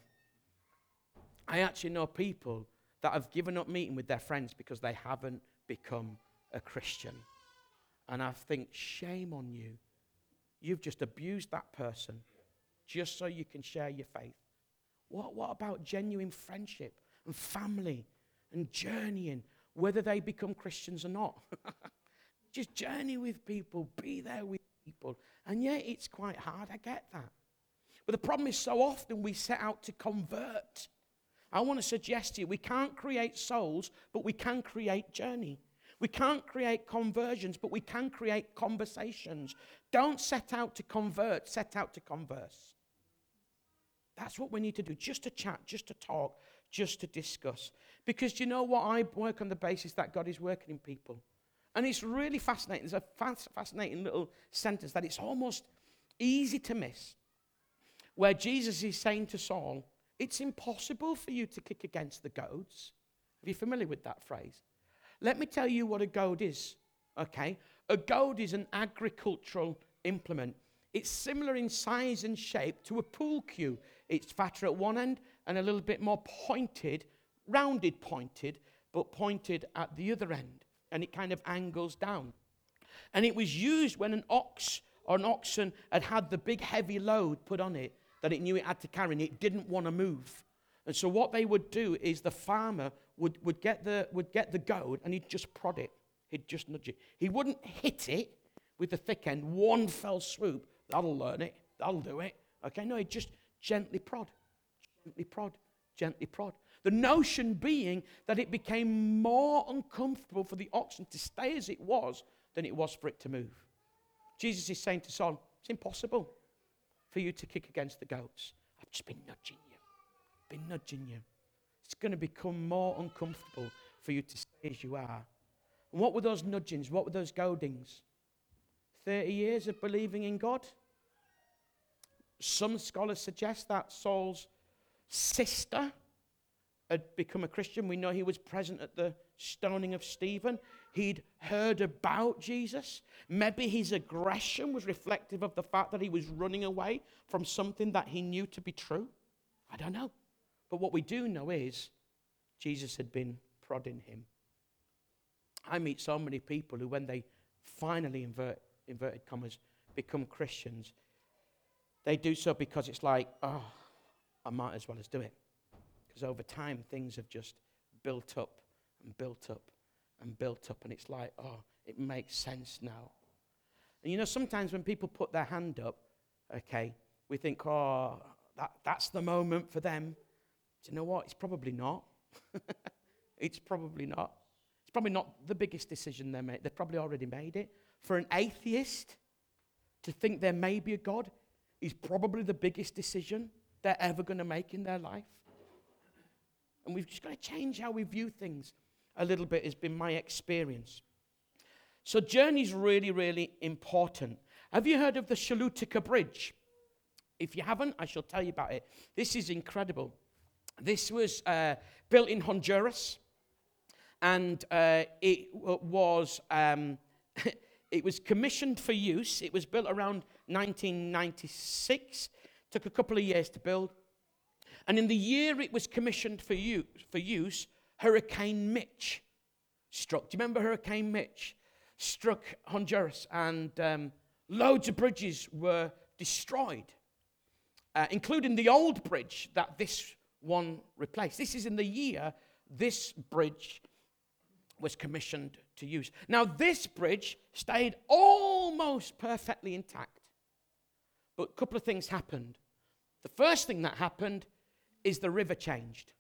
I actually know people that have given up meeting with their friends because they haven't become a Christian. And I think, shame on you. You've just abused that person just so you can share your faith. What, what about genuine friendship and family and journeying, whether they become Christians or not? just journey with people, be there with people. And yeah, it's quite hard, I get that. But the problem is so often we set out to convert. I want to suggest to you we can't create souls, but we can create journey. We can't create conversions, but we can create conversations. Don't set out to convert, set out to converse. That's what we need to do, just to chat, just to talk, just to discuss. Because you know what? I work on the basis that God is working in people. And it's really fascinating. There's a fascinating little sentence that it's almost easy to miss, where Jesus is saying to Saul, It's impossible for you to kick against the goads. Are you familiar with that phrase? Let me tell you what a goad is, okay? A goad is an agricultural implement. It's similar in size and shape to a pool cue. It's fatter at one end and a little bit more pointed, rounded pointed, but pointed at the other end. And it kind of angles down. And it was used when an ox or an oxen had had the big heavy load put on it that it knew it had to carry and it didn't want to move. And so what they would do is the farmer would, would, get the, would get the goad and he'd just prod it. He'd just nudge it. He wouldn't hit it with the thick end, one fell swoop. That'll learn it. That'll do it. Okay, no, he'd just gently prod, gently prod, gently prod. The notion being that it became more uncomfortable for the oxen to stay as it was than it was for it to move. Jesus is saying to Saul, it's impossible for you to kick against the goats. I've just been nudging you, been nudging you. It's going to become more uncomfortable for you to stay as you are. And what were those nudgings? What were those goadings? 30 years of believing in God? Some scholars suggest that Saul's sister had become a Christian. We know he was present at the stoning of Stephen. He'd heard about Jesus. Maybe his aggression was reflective of the fact that he was running away from something that he knew to be true. I don't know. But what we do know is Jesus had been prodding him. I meet so many people who, when they finally, invert, inverted commas, become Christians, they do so because it's like, oh, I might as well as do it. Because over time, things have just built up and built up and built up, and it's like, oh, it makes sense now. And you know, sometimes when people put their hand up, okay, we think, oh, that, that's the moment for them. Do you know what? It's probably not. it's probably not. It's probably not the biggest decision they made. They've probably already made it. For an atheist to think there may be a God is probably the biggest decision they're ever going to make in their life. And we've just got to change how we view things a little bit, has been my experience. So, journey is really, really important. Have you heard of the Choluteca Bridge? If you haven't, I shall tell you about it. This is incredible. This was uh, built in Honduras, and uh, it was um, it was commissioned for use. It was built around 1996. Took a couple of years to build, and in the year it was commissioned for use, for use Hurricane Mitch struck. Do you remember Hurricane Mitch? Struck Honduras, and um, loads of bridges were destroyed, uh, including the old bridge that this one replaced. This is in the year this bridge was commissioned to use. Now, this bridge stayed almost perfectly intact. But a couple of things happened. The first thing that happened is the river changed,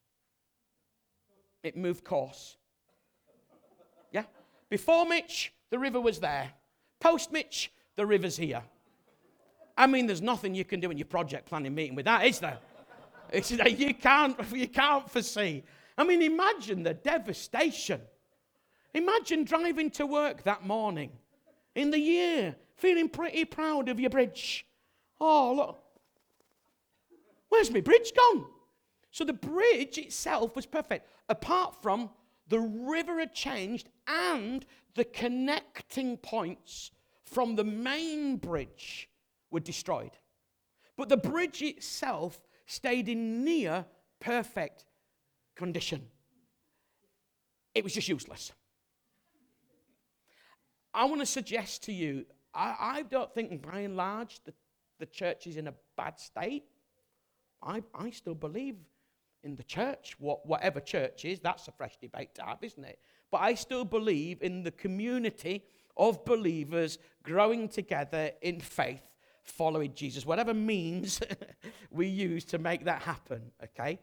it moved course. Yeah? Before Mitch, the river was there. Post Mitch, the river's here. I mean, there's nothing you can do in your project planning meeting with that, is there? It's, you, can't, you can't foresee. I mean, imagine the devastation. Imagine driving to work that morning in the year, feeling pretty proud of your bridge. Oh, look. Where's my bridge gone? So the bridge itself was perfect, apart from the river had changed and the connecting points from the main bridge were destroyed. But the bridge itself stayed in near perfect condition. It was just useless. I want to suggest to you, I, I don't think by and large the, the church is in a bad state. I, I still believe in the church, what, whatever church is, that's a fresh debate to have, isn't it? But I still believe in the community of believers growing together in faith, following Jesus, whatever means we use to make that happen, okay?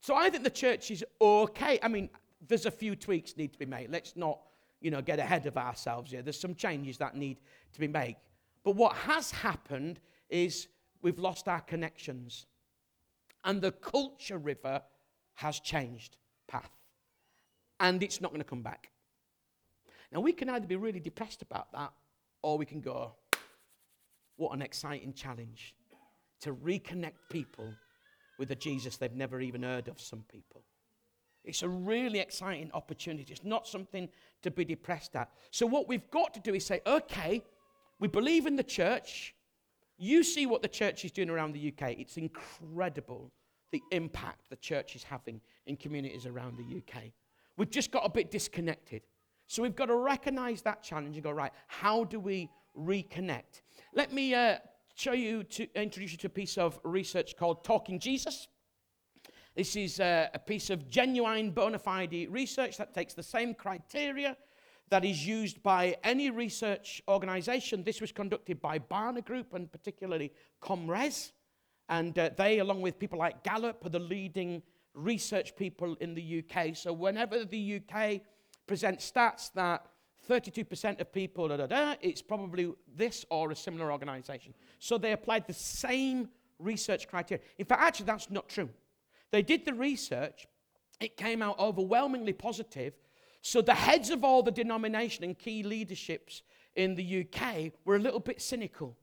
So I think the church is okay. I mean, there's a few tweaks need to be made. Let's not, you know, get ahead of ourselves here. There's some changes that need to be made. But what has happened is we've lost our connections. And the culture river has changed path. And it's not going to come back. Now, we can either be really depressed about that, or we can go, what an exciting challenge to reconnect people with a Jesus they've never even heard of, some people. It's a really exciting opportunity. It's not something to be depressed at. So, what we've got to do is say, okay, we believe in the church. You see what the church is doing around the UK. It's incredible the impact the church is having in communities around the UK. We've just got a bit disconnected. So, we've got to recognize that challenge and go, right, how do we reconnect? Let me uh, show you to introduce you to a piece of research called Talking Jesus. This is uh, a piece of genuine bona fide research that takes the same criteria that is used by any research organization. This was conducted by Barna Group and particularly ComRes. And uh, they, along with people like Gallup, are the leading research people in the UK. So whenever the UK presents stats that 32% of people, da, da, da, it's probably this or a similar organization. So they applied the same research criteria. In fact, actually, that's not true. They did the research, it came out overwhelmingly positive. So the heads of all the denomination and key leaderships in the UK were a little bit cynical.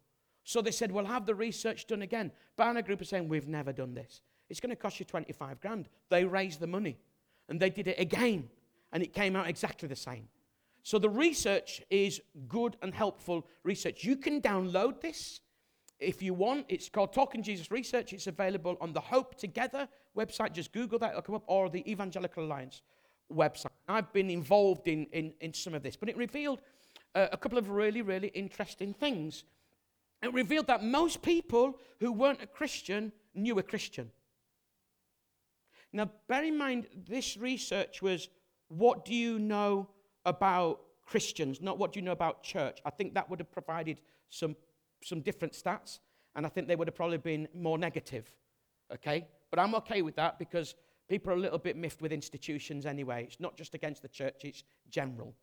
So they said, We'll have the research done again. Barna Group are saying, We've never done this. It's going to cost you 25 grand. They raised the money and they did it again, and it came out exactly the same. So the research is good and helpful research. You can download this if you want. It's called Talking Jesus Research. It's available on the Hope Together website. Just Google that, it'll come up, or the Evangelical Alliance website. I've been involved in, in, in some of this, but it revealed uh, a couple of really, really interesting things. It revealed that most people who weren't a Christian knew a Christian. Now, bear in mind, this research was what do you know about Christians, not what do you know about church. I think that would have provided some, some different stats, and I think they would have probably been more negative. Okay? But I'm okay with that because people are a little bit miffed with institutions anyway. It's not just against the church, it's general.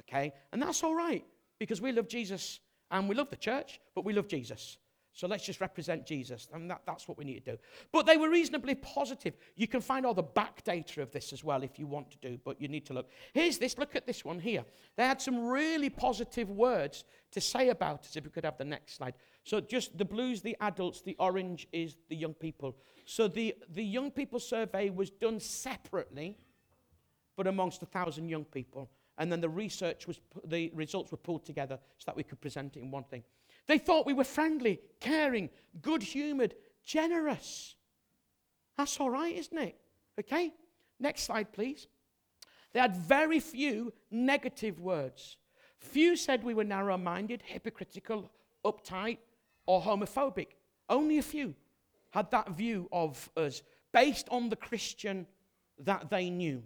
Okay? And that's all right because we love Jesus and we love the church, but we love Jesus. So let's just represent Jesus. And that, that's what we need to do. But they were reasonably positive. You can find all the back data of this as well if you want to do, but you need to look. Here's this. Look at this one here. They had some really positive words to say about us. If we could have the next slide. So just the blues, the adults, the orange is the young people. So the, the young people survey was done separately, but amongst a thousand young people. And then the research was, the results were pulled together so that we could present it in one thing. They thought we were friendly, caring, good humored, generous. That's all right, isn't it? Okay? Next slide, please. They had very few negative words. Few said we were narrow minded, hypocritical, uptight, or homophobic. Only a few had that view of us based on the Christian that they knew.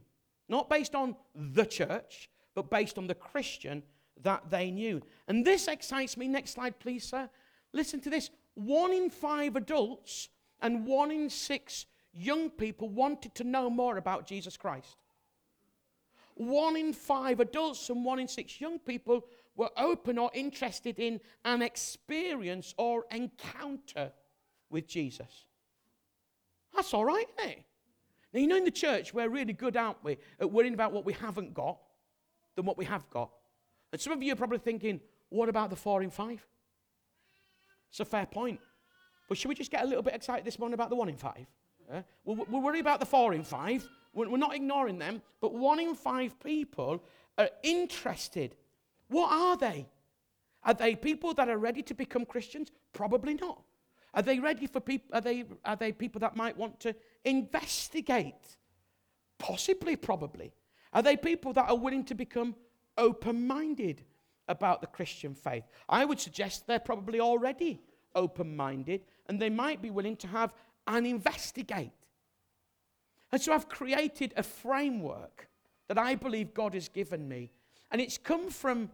Not based on the church, but based on the Christian that they knew. And this excites me. Next slide, please, sir. Listen to this. one in five adults and one in six young people wanted to know more about Jesus Christ. One in five adults and one in six young people were open or interested in an experience or encounter with Jesus. That's all right, eh? Now, you know, in the church, we're really good, aren't we, at worrying about what we haven't got than what we have got. And some of you are probably thinking, what about the four in five? It's a fair point. But should we just get a little bit excited this morning about the one in five? Yeah? We'll, we'll worry about the four in five. We're not ignoring them. But one in five people are interested. What are they? Are they people that are ready to become Christians? Probably not. Are they ready for people? Are they, are they people that might want to investigate? Possibly, probably. Are they people that are willing to become open minded about the Christian faith? I would suggest they're probably already open minded and they might be willing to have an investigate. And so I've created a framework that I believe God has given me. And it's come from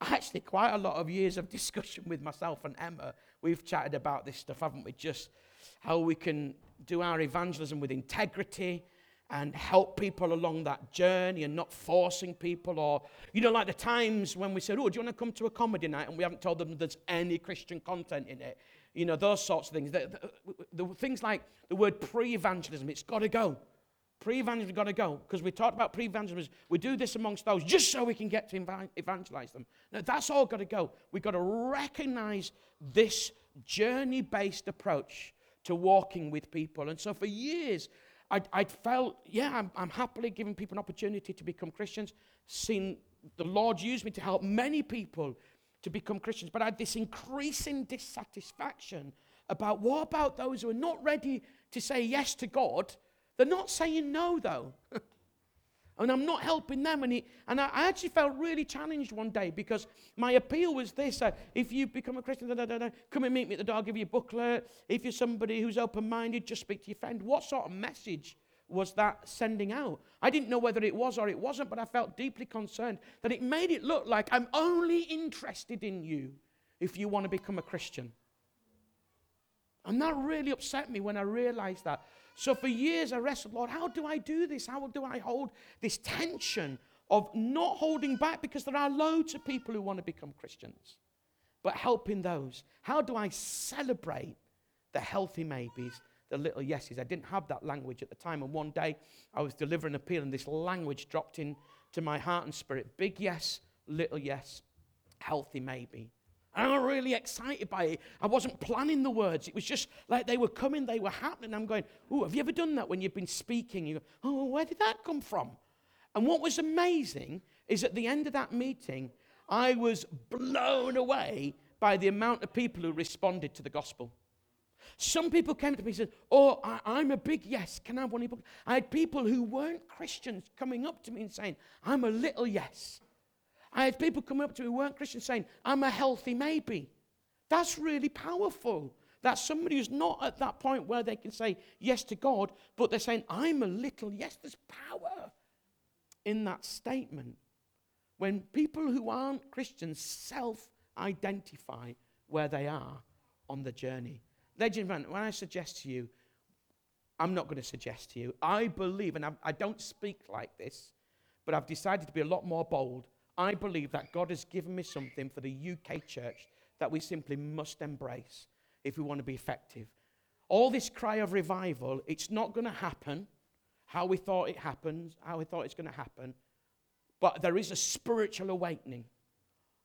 actually quite a lot of years of discussion with myself and Emma. We've chatted about this stuff, haven't we? Just how we can do our evangelism with integrity and help people along that journey and not forcing people or you know like the times when we said oh do you want to come to a comedy night and we haven't told them there's any christian content in it you know those sorts of things the, the, the things like the word pre-evangelism it's got to go pre-evangelism got to go because we talked about pre-evangelism. We do this amongst those just so we can get to evangelize them. Now that's all got to go. We've got to recognize this journey-based approach to walking with people. And so for years I'd, I'd felt, yeah, I'm, I'm happily giving people an opportunity to become Christians, seen the Lord use me to help many people to become Christians, but I had this increasing dissatisfaction about what about those who are not ready to say yes to God? They're not saying no, though. and I'm not helping them. And, he, and I, actually felt really challenged one day because my appeal was this uh, if you become a Christian, da, da, da, come and meet me at the door, I'll give you a booklet. If you're somebody who's open minded, just speak to your friend. What sort of message was that sending out? I didn't know whether it was or it wasn't, but I felt deeply concerned that it made it look like I'm only interested in you if you want to become a Christian. And that really upset me when I realized that. So for years I wrestled, Lord, how do I do this? How do I hold this tension of not holding back because there are loads of people who want to become Christians, but helping those? How do I celebrate the healthy maybes, the little yeses? I didn't have that language at the time. And one day I was delivering an appeal and this language dropped into my heart and spirit. Big yes, little yes, healthy maybe. I'm really excited by it. I wasn't planning the words. It was just like they were coming, they were happening. I'm going, oh, have you ever done that when you've been speaking? You go, oh, where did that come from? And what was amazing is at the end of that meeting, I was blown away by the amount of people who responded to the gospel. Some people came to me and said, Oh, I, am a big yes. Can I have one books? I had people who weren't Christians coming up to me and saying, I'm a little yes. I had people come up to me who weren't Christians saying, I'm a healthy maybe. That's really powerful. That's somebody who's not at that point where they can say yes to God, but they're saying, I'm a little yes. There's power in that statement. When people who aren't Christians self identify where they are on the journey. Ladies and gentlemen, when I suggest to you, I'm not going to suggest to you, I believe, and I, I don't speak like this, but I've decided to be a lot more bold I believe that God has given me something for the UK church that we simply must embrace if we want to be effective. All this cry of revival, it's not going to happen how we thought it happens, how we thought it's going to happen, but there is a spiritual awakening.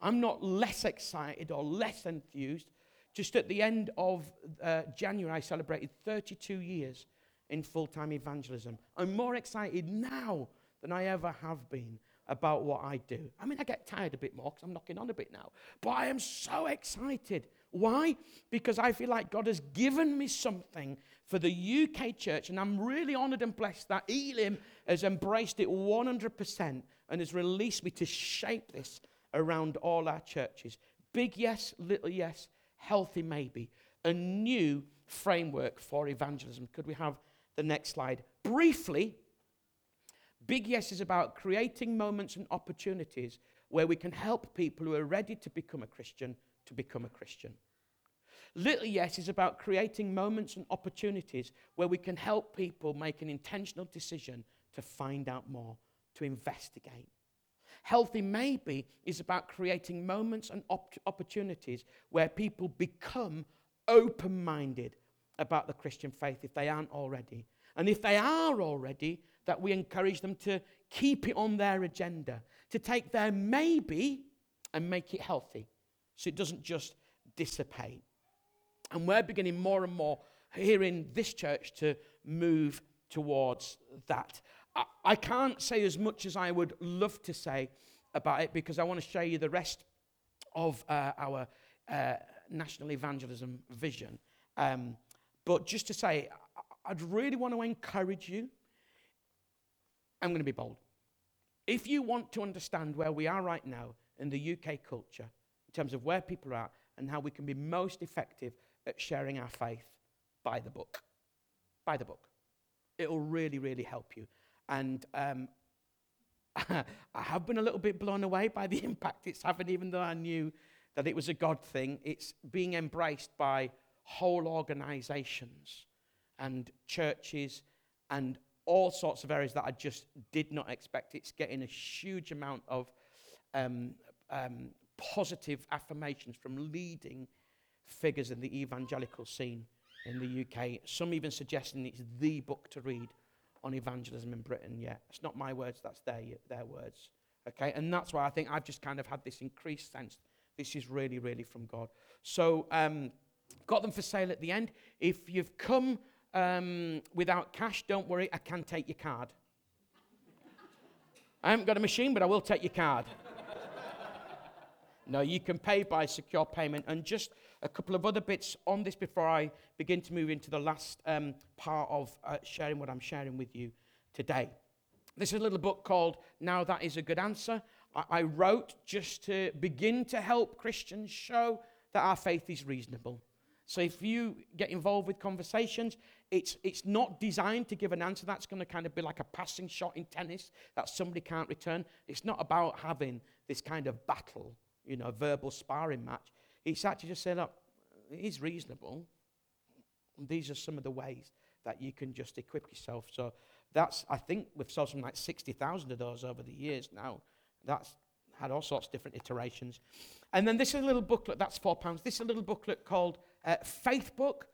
I'm not less excited or less enthused. Just at the end of uh, January, I celebrated 32 years in full time evangelism. I'm more excited now than I ever have been about what I do. I mean, I get tired a bit more because I'm knocking on a bit now. But I am so excited. Why? Because I feel like God has given me something for the UK church, and I'm really honored and blessed that Elim has embraced it 100% and has released me to shape this around all our churches. Big yes, little yes, healthy maybe. A new framework for evangelism. Could we have the next slide? Briefly, Big Yes is about creating moments and opportunities where we can help people who are ready to become a Christian to become a Christian. Little Yes is about creating moments and opportunities where we can help people make an intentional decision to find out more, to investigate. Healthy Maybe is about creating moments and op- opportunities where people become open minded about the Christian faith if they aren't already. And if they are already, that we encourage them to keep it on their agenda, to take their maybe and make it healthy so it doesn't just dissipate. And we're beginning more and more here in this church to move towards that. I, I can't say as much as I would love to say about it because I want to show you the rest of uh, our uh, national evangelism vision. Um, but just to say, I'd really want to encourage you. I'm going to be bold. If you want to understand where we are right now in the UK culture, in terms of where people are and how we can be most effective at sharing our faith, buy the book. Buy the book. It'll really, really help you. And um, I have been a little bit blown away by the impact it's having, even though I knew that it was a God thing. It's being embraced by whole organizations and churches and all sorts of areas that I just did not expect. It's getting a huge amount of um, um, positive affirmations from leading figures in the evangelical scene in the UK. Some even suggesting it's the book to read on evangelism in Britain yet. It's not my words, that's their, their words. Okay, and that's why I think I've just kind of had this increased sense this is really, really from God. So, um, got them for sale at the end. If you've come um, without cash, don't worry, I can take your card. I haven't got a machine, but I will take your card. no, you can pay by secure payment. And just a couple of other bits on this before I begin to move into the last um, part of uh, sharing what I'm sharing with you today. This is a little book called Now That Is a Good Answer. I, I wrote just to begin to help Christians show that our faith is reasonable. So if you get involved with conversations, it's, it's not designed to give an answer that's going to kind of be like a passing shot in tennis that somebody can't return. It's not about having this kind of battle, you know, verbal sparring match. It's actually just saying, look, it is reasonable. These are some of the ways that you can just equip yourself. So that's, I think we've sold something like 60,000 of those over the years now. That's had all sorts of different iterations. And then this is a little booklet, that's four pounds. This is a little booklet called uh, Faith Book.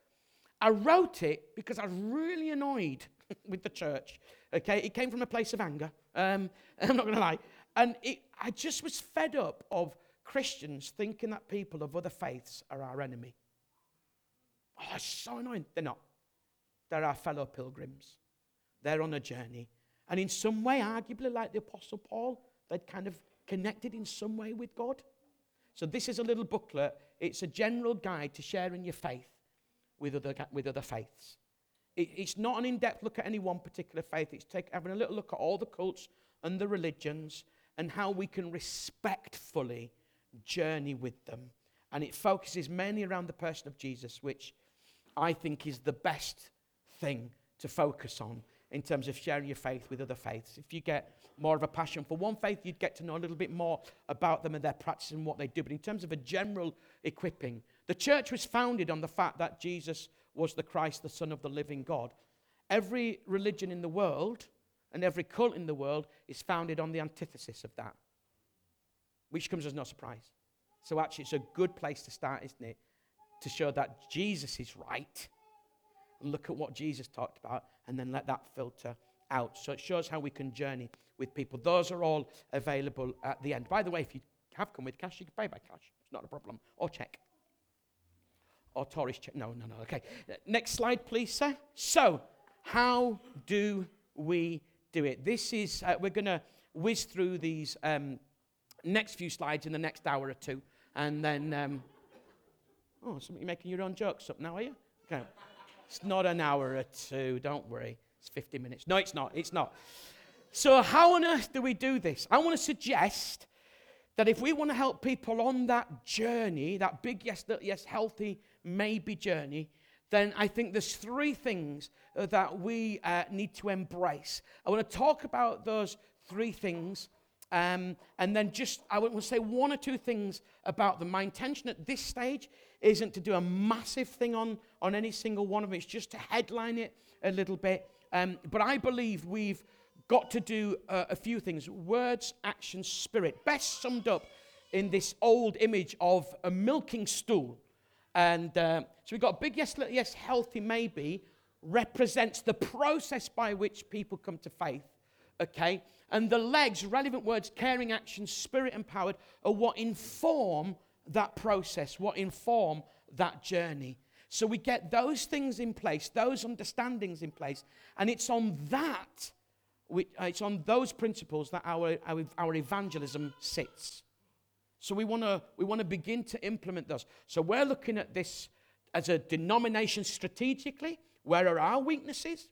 I wrote it because I was really annoyed with the church. Okay, it came from a place of anger. Um, I'm not going to lie. And it, I just was fed up of Christians thinking that people of other faiths are our enemy. Oh, it's so annoying. They're not. They're our fellow pilgrims. They're on a journey. And in some way, arguably like the Apostle Paul, they'd kind of connected in some way with God. So this is a little booklet. It's a general guide to sharing your faith with other, with other faiths. It, it's not an in-depth look at any one particular faith. It's take, having a little look at all the cults and the religions and how we can respectfully journey with them. And it focuses mainly around the person of Jesus, which I think is the best thing to focus on in terms of sharing your faith with other faiths. If you get more of a passion for one faith, you'd get to know a little bit more about them and their practice and what they do. But in terms of a general equipping, the church was founded on the fact that Jesus was the Christ, the Son of the living God. Every religion in the world and every cult in the world is founded on the antithesis of that which comes as no surprise. So, actually, it's a good place to start, isn't it? To show that Jesus is right. Look at what Jesus talked about, and then let that filter out. So, it shows how we can journey with people. Those are all available at the end. By the way, if you have come with cash, you can pay by cash. It's not a problem. Or check. Or tourist check. No, no, no. Okay. Next slide, please, sir. So, how do we do it? This is, uh, we're going to whiz through these. Um, next few slides in the next hour or two. And then, um, oh, you're making your own jokes up now, are you? Okay. It's not an hour or two, don't worry. It's 50 minutes. No, it's not. It's not. So, how on earth do we do this? I want to suggest that if we want to help people on that journey, that big yes, yes, healthy, maybe journey, then I think there's three things that we uh, need to embrace. I want to talk about those three things Um, and then just, I will say one or two things about them. My intention at this stage isn't to do a massive thing on, on any single one of them, it's just to headline it a little bit. Um, but I believe we've got to do uh, a few things words, action, spirit. Best summed up in this old image of a milking stool. And uh, so we've got a big yes, yes, healthy, maybe, represents the process by which people come to faith. Okay? And the legs, relevant words, caring actions, spirit empowered, are what inform that process, what inform that journey. So we get those things in place, those understandings in place, and it's on that, which it's on those principles that our, our, our evangelism sits. So we want to we want to begin to implement those. So we're looking at this as a denomination strategically. Where are our weaknesses?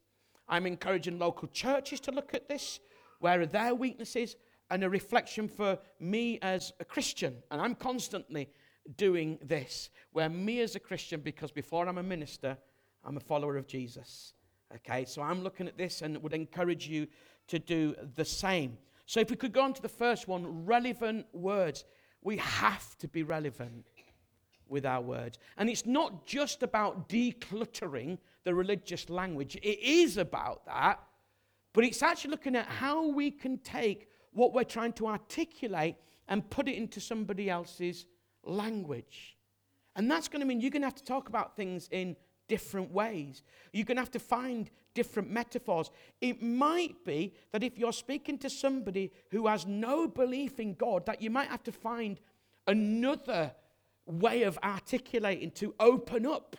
I'm encouraging local churches to look at this. Where are their weaknesses? And a reflection for me as a Christian. And I'm constantly doing this. Where me as a Christian, because before I'm a minister, I'm a follower of Jesus. Okay, so I'm looking at this and would encourage you to do the same. So if we could go on to the first one relevant words. We have to be relevant with our words. And it's not just about decluttering the religious language, it is about that. But it's actually looking at how we can take what we're trying to articulate and put it into somebody else's language. And that's going to mean you're going to have to talk about things in different ways. You're going to have to find different metaphors. It might be that if you're speaking to somebody who has no belief in God, that you might have to find another way of articulating to open up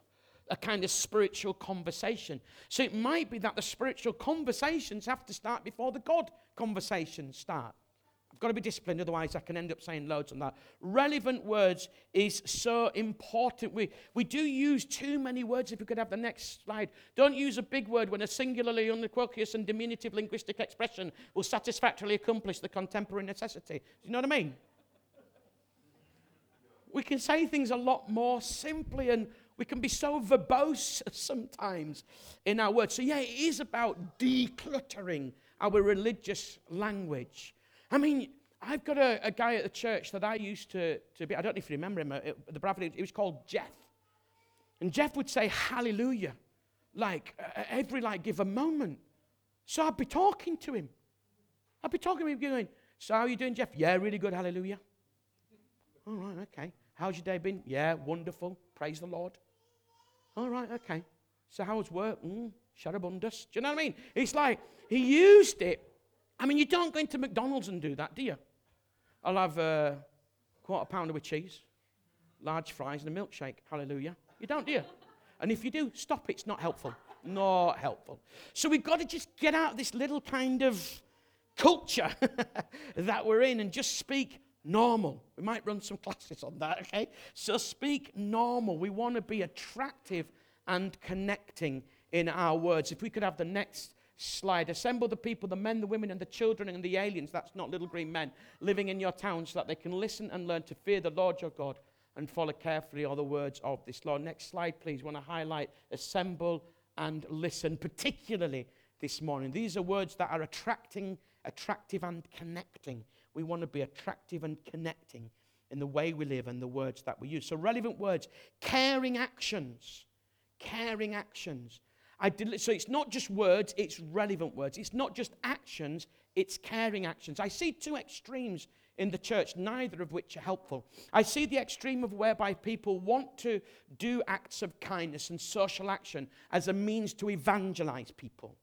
a kind of spiritual conversation. So it might be that the spiritual conversations have to start before the God conversations start. I've got to be disciplined, otherwise, I can end up saying loads on that. Relevant words is so important. We, we do use too many words. If we could have the next slide. Don't use a big word when a singularly unequivocal and diminutive linguistic expression will satisfactorily accomplish the contemporary necessity. Do you know what I mean? We can say things a lot more simply and we can be so verbose sometimes in our words. So, yeah, it is about decluttering our religious language. I mean, I've got a, a guy at the church that I used to, to be, I don't know if you remember him, uh, the Bradford, he was called Jeff. And Jeff would say hallelujah, like uh, every like give a moment. So I'd be talking to him. I'd be talking to him, going, So how are you doing, Jeff? Yeah, really good, hallelujah. All right, okay. How's your day been? Yeah, wonderful. Praise the Lord. All right, okay. So how's work? Mm, Sharabundus. Do you know what I mean? It's like he used it I mean, you don't go into McDonald's and do that, do you? I'll have a quarter pounder with cheese, large fries, and a milkshake. Hallelujah. You don't, do you? And if you do, stop it. It's not helpful. Not helpful. So we've got to just get out of this little kind of culture that we're in and just speak normal. We might run some classes on that, okay? So speak normal. We want to be attractive and connecting in our words. If we could have the next slide. Assemble the people, the men, the women, and the children, and the aliens, that's not little green men, living in your town so that they can listen and learn to fear the Lord your God and follow carefully all the words of this law. Next slide, please. I want to highlight assemble and listen, particularly this morning. These are words that are attracting, attractive, and connecting. We want to be attractive and connecting in the way we live and the words that we use. So, relevant words, caring actions, caring actions. I so it's not just words, it's relevant words. It's not just actions, it's caring actions. I see two extremes in the church, neither of which are helpful. I see the extreme of whereby people want to do acts of kindness and social action as a means to evangelize people.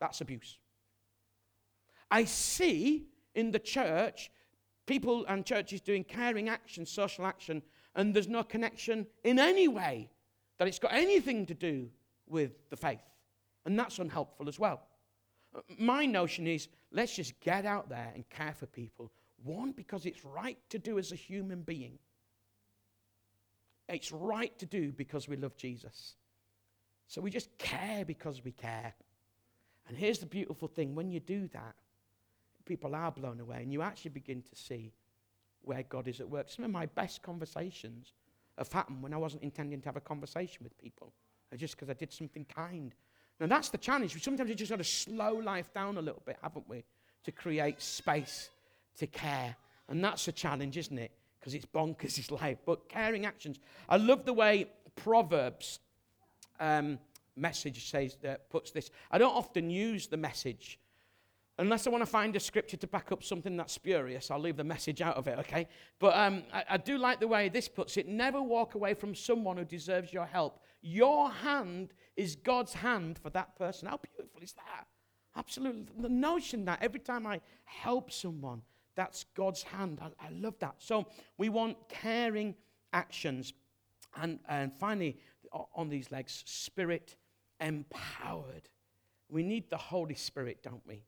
That's abuse. I see in the church people and churches doing caring action, social action, and there's no connection in any way that it's got anything to do with the faith. And that's unhelpful as well. My notion is let's just get out there and care for people. One, because it's right to do as a human being. It's right to do because we love Jesus. So we just care because we care. And here's the beautiful thing when you do that, people are blown away, and you actually begin to see where God is at work. Some of my best conversations have happened when I wasn't intending to have a conversation with people just because I did something kind. Now, that's the challenge. Sometimes we just got to slow life down a little bit, haven't we? to create space to care. And that's a challenge, isn't it? Because it's bonkers, it's life. But caring actions. I love the way Proverbs um, message says, uh, puts this. I don't often use the message. Unless I want to find a scripture to back up something that's spurious, I'll leave the message out of it, okay? But um, I, I do like the way this puts it never walk away from someone who deserves your help. Your hand is God's hand for that person. How beautiful is that? Absolutely. The notion that every time I help someone, that's God's hand. I, I love that. So we want caring actions. And, and finally, on these legs, spirit empowered. We need the Holy Spirit, don't we?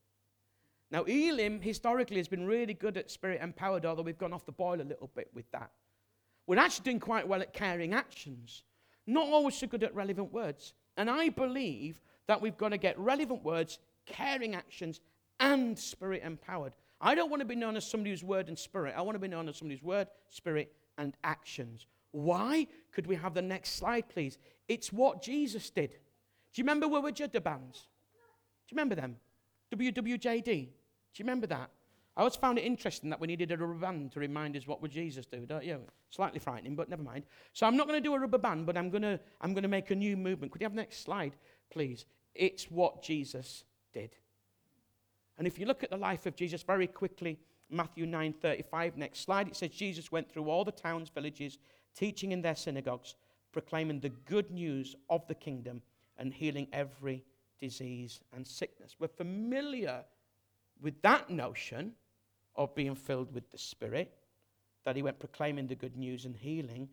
Now, Elim historically has been really good at spirit empowered, although we've gone off the boil a little bit with that. We're actually doing quite well at caring actions, not always so good at relevant words. And I believe that we've got to get relevant words, caring actions, and spirit empowered. I don't want to be known as somebody who's word and spirit. I want to be known as somebody who's word, spirit, and actions. Why? Could we have the next slide, please? It's what Jesus did. Do you remember where were the bands? Do you remember them? WWJD. Do you remember that? I always found it interesting that we needed a rubber band to remind us what would Jesus do, don't you? Slightly frightening, but never mind. So I'm not going to do a rubber band, but I'm going to I'm going to make a new movement. Could you have the next slide, please? It's what Jesus did. And if you look at the life of Jesus very quickly, Matthew 9:35, next slide, it says Jesus went through all the towns, villages, teaching in their synagogues, proclaiming the good news of the kingdom and healing every disease and sickness. We're familiar with that notion of being filled with the Spirit, that he went proclaiming the good news and healing.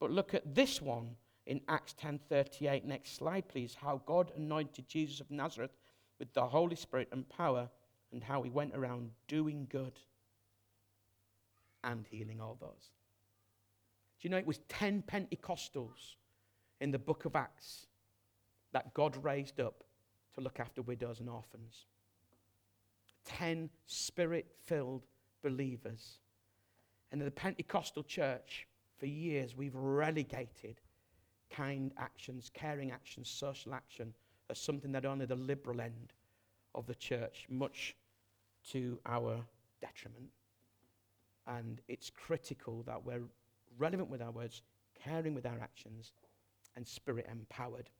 But look at this one in Acts 10:38. Next slide, please. How God anointed Jesus of Nazareth with the Holy Spirit and power, and how he went around doing good and healing all those. Do you know it was 10 Pentecostals in the book of Acts that God raised up to look after widows and orphans? 10 spirit filled believers. And in the Pentecostal church, for years, we've relegated kind actions, caring actions, social action as something that only the liberal end of the church, much to our detriment. And it's critical that we're relevant with our words, caring with our actions, and spirit empowered.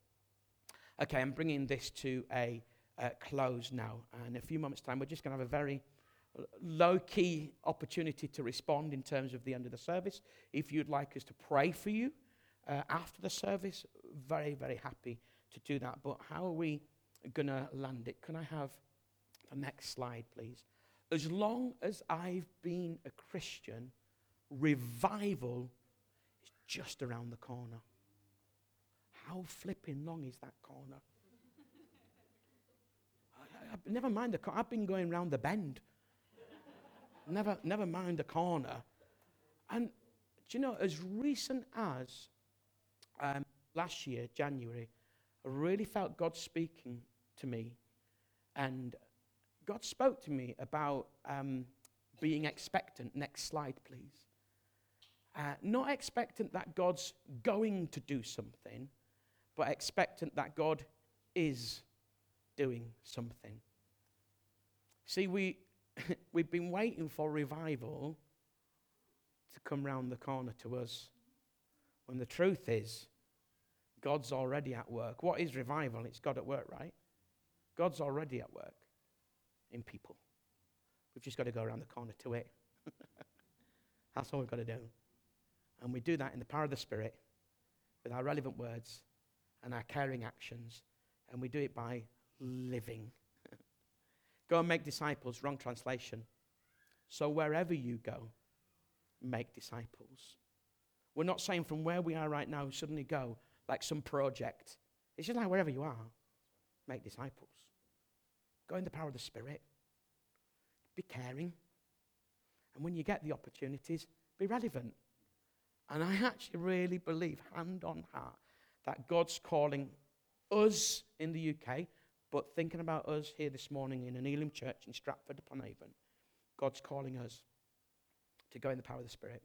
Okay, I'm bringing this to a uh, close now. And in a few moments' time, we're just going to have a very low key opportunity to respond in terms of the end of the service. If you'd like us to pray for you uh, after the service, very, very happy to do that. But how are we going to land it? Can I have the next slide, please? As long as I've been a Christian, revival is just around the corner. How flipping long is that corner? Never mind the corner. I've been going round the bend. never, never mind the corner. And do you know, as recent as um, last year, January, I really felt God speaking to me. And God spoke to me about um, being expectant. Next slide, please. Uh, not expectant that God's going to do something, but expectant that God is doing something. See, we, we've been waiting for revival to come round the corner to us, when the truth is, God's already at work. What is revival? It's God at work, right? God's already at work in people. We've just got to go around the corner to it. That's all we've got to do. And we do that in the power of the Spirit with our relevant words and our caring actions. And we do it by living. Go and make disciples, wrong translation. So wherever you go, make disciples. We're not saying from where we are right now, suddenly go like some project. It's just like wherever you are, make disciples. Go in the power of the Spirit. Be caring. And when you get the opportunities, be relevant. And I actually really believe, hand on heart, that God's calling us in the UK, but thinking about us here this morning in an Elim church in Stratford upon Avon, God's calling us to go in the power of the Spirit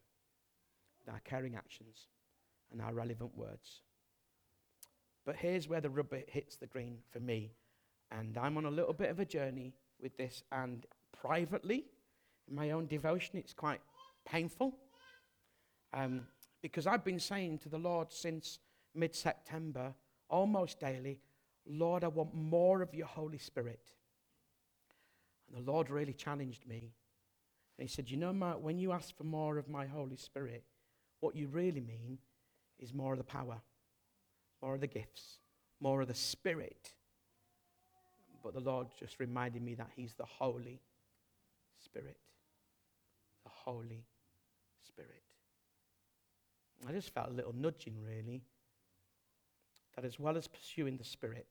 with our caring actions and our relevant words. But here's where the rubber hits the green for me. And I'm on a little bit of a journey with this, and privately, in my own devotion, it's quite painful. Um, because I've been saying to the Lord since mid September, almost daily, Lord, I want more of your Holy Spirit. And the Lord really challenged me. And He said, You know, Mark, when you ask for more of my Holy Spirit, what you really mean is more of the power, more of the gifts, more of the Spirit. But the Lord just reminded me that He's the Holy Spirit. The Holy Spirit. I just felt a little nudging, really, that as well as pursuing the Spirit,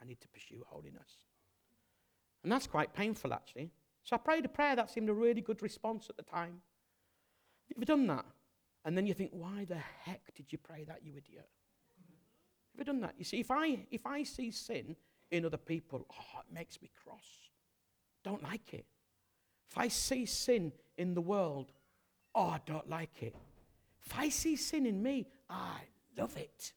I need to pursue holiness. And that's quite painful, actually. So I prayed a prayer that seemed a really good response at the time. Have you ever done that? And then you think, why the heck did you pray that, you idiot? Have you done that? You see, if I, if I see sin in other people, oh, it makes me cross. Don't like it. If I see sin in the world, oh, I don't like it. If I see sin in me, I love it.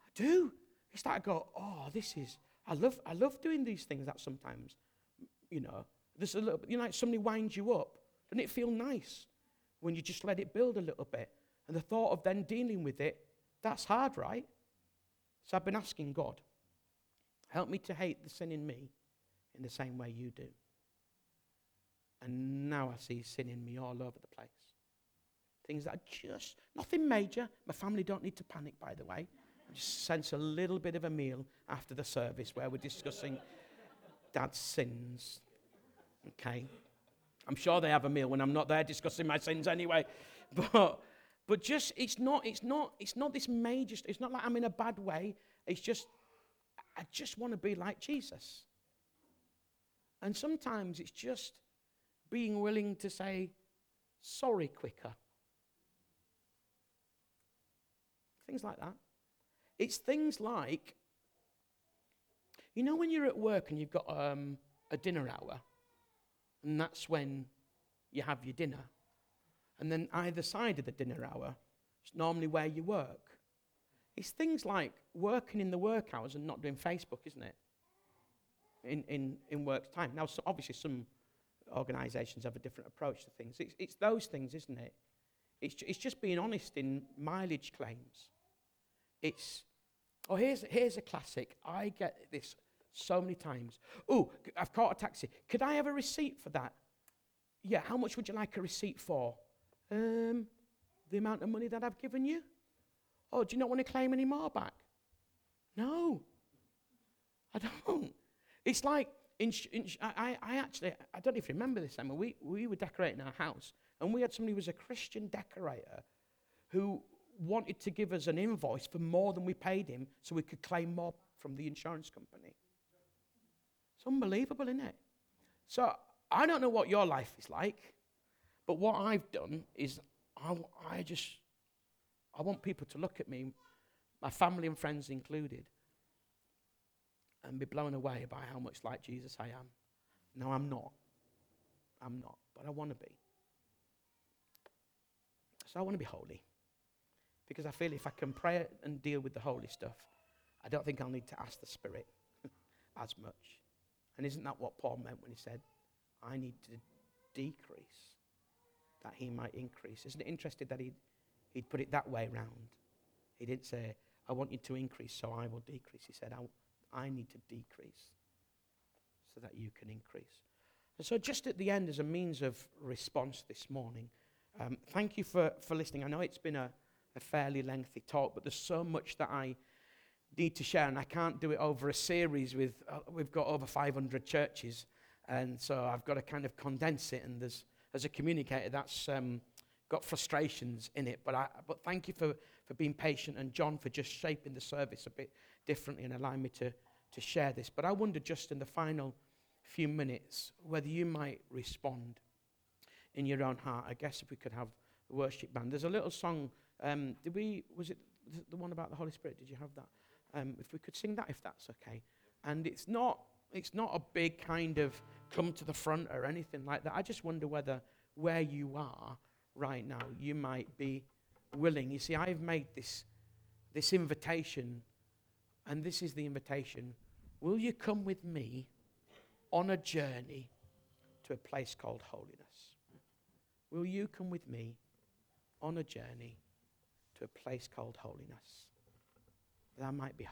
I do. It's like I go, oh, this is, I love, I love doing these things that sometimes, you know, there's a little, you know, like somebody winds you up. Doesn't it feel nice when you just let it build a little bit? And the thought of then dealing with it, that's hard, right? So I've been asking God, help me to hate the sin in me in the same way you do. And now I see sin in me all over the place. Things that are just nothing major. My family don't need to panic, by the way. Sense a little bit of a meal after the service where we're discussing dad's sins. Okay. I'm sure they have a meal when I'm not there discussing my sins anyway. But but just it's not it's not it's not this major it's not like I'm in a bad way. It's just I just want to be like Jesus. And sometimes it's just being willing to say sorry quicker. Things like that. It's things like, you know, when you're at work and you've got um, a dinner hour, and that's when you have your dinner. And then either side of the dinner hour is normally where you work. It's things like working in the work hours and not doing Facebook, isn't it? In, in, in work time. Now, so obviously, some organisations have a different approach to things. It's, it's those things, isn't it? It's, it's just being honest in mileage claims. It's, oh, here's, here's a classic. I get this so many times. Oh, I've caught a taxi. Could I have a receipt for that? Yeah, how much would you like a receipt for? Um, the amount of money that I've given you? Oh, do you not want to claim any more back? No, I don't. It's like, in, in, I, I actually, I don't you remember this, Emma, we, we were decorating our house, and we had somebody who was a Christian decorator who wanted to give us an invoice for more than we paid him so we could claim more from the insurance company. It's unbelievable, isn't it? So I don't know what your life is like, but what I've done is I, I just, I want people to look at me, my family and friends included, and be blown away by how much like Jesus I am. No, I'm not. I'm not, but I want to be. So I want to be holy. Because I feel if I can pray and deal with the holy stuff, I don't think I'll need to ask the Spirit as much. And isn't that what Paul meant when he said, I need to decrease that he might increase? Isn't it interesting that he'd, he'd put it that way round? He didn't say, I want you to increase, so I will decrease. He said, I, I need to decrease so that you can increase. And so, just at the end, as a means of response this morning, um, thank you for, for listening. I know it's been a, a fairly lengthy talk, but there's so much that I need to share, and I can't do it over a series with, uh, we've got over 500 churches, and so I've got to kind of condense it, and there's, as a communicator, that's um, got frustrations in it, but, I, but thank you for, for being patient, and John for just shaping the service a bit differently and allowing me to, to share this. But I wonder just in the final few minutes whether you might respond in your own heart. I guess if we could have the worship band. There's a little song um, did we, was it the one about the Holy Spirit? Did you have that? Um, if we could sing that, if that's okay. And it's not, it's not a big kind of come to the front or anything like that. I just wonder whether where you are right now, you might be willing. You see, I've made this, this invitation, and this is the invitation. Will you come with me on a journey to a place called holiness. Will you come with me on a journey to a place called holiness? That I might be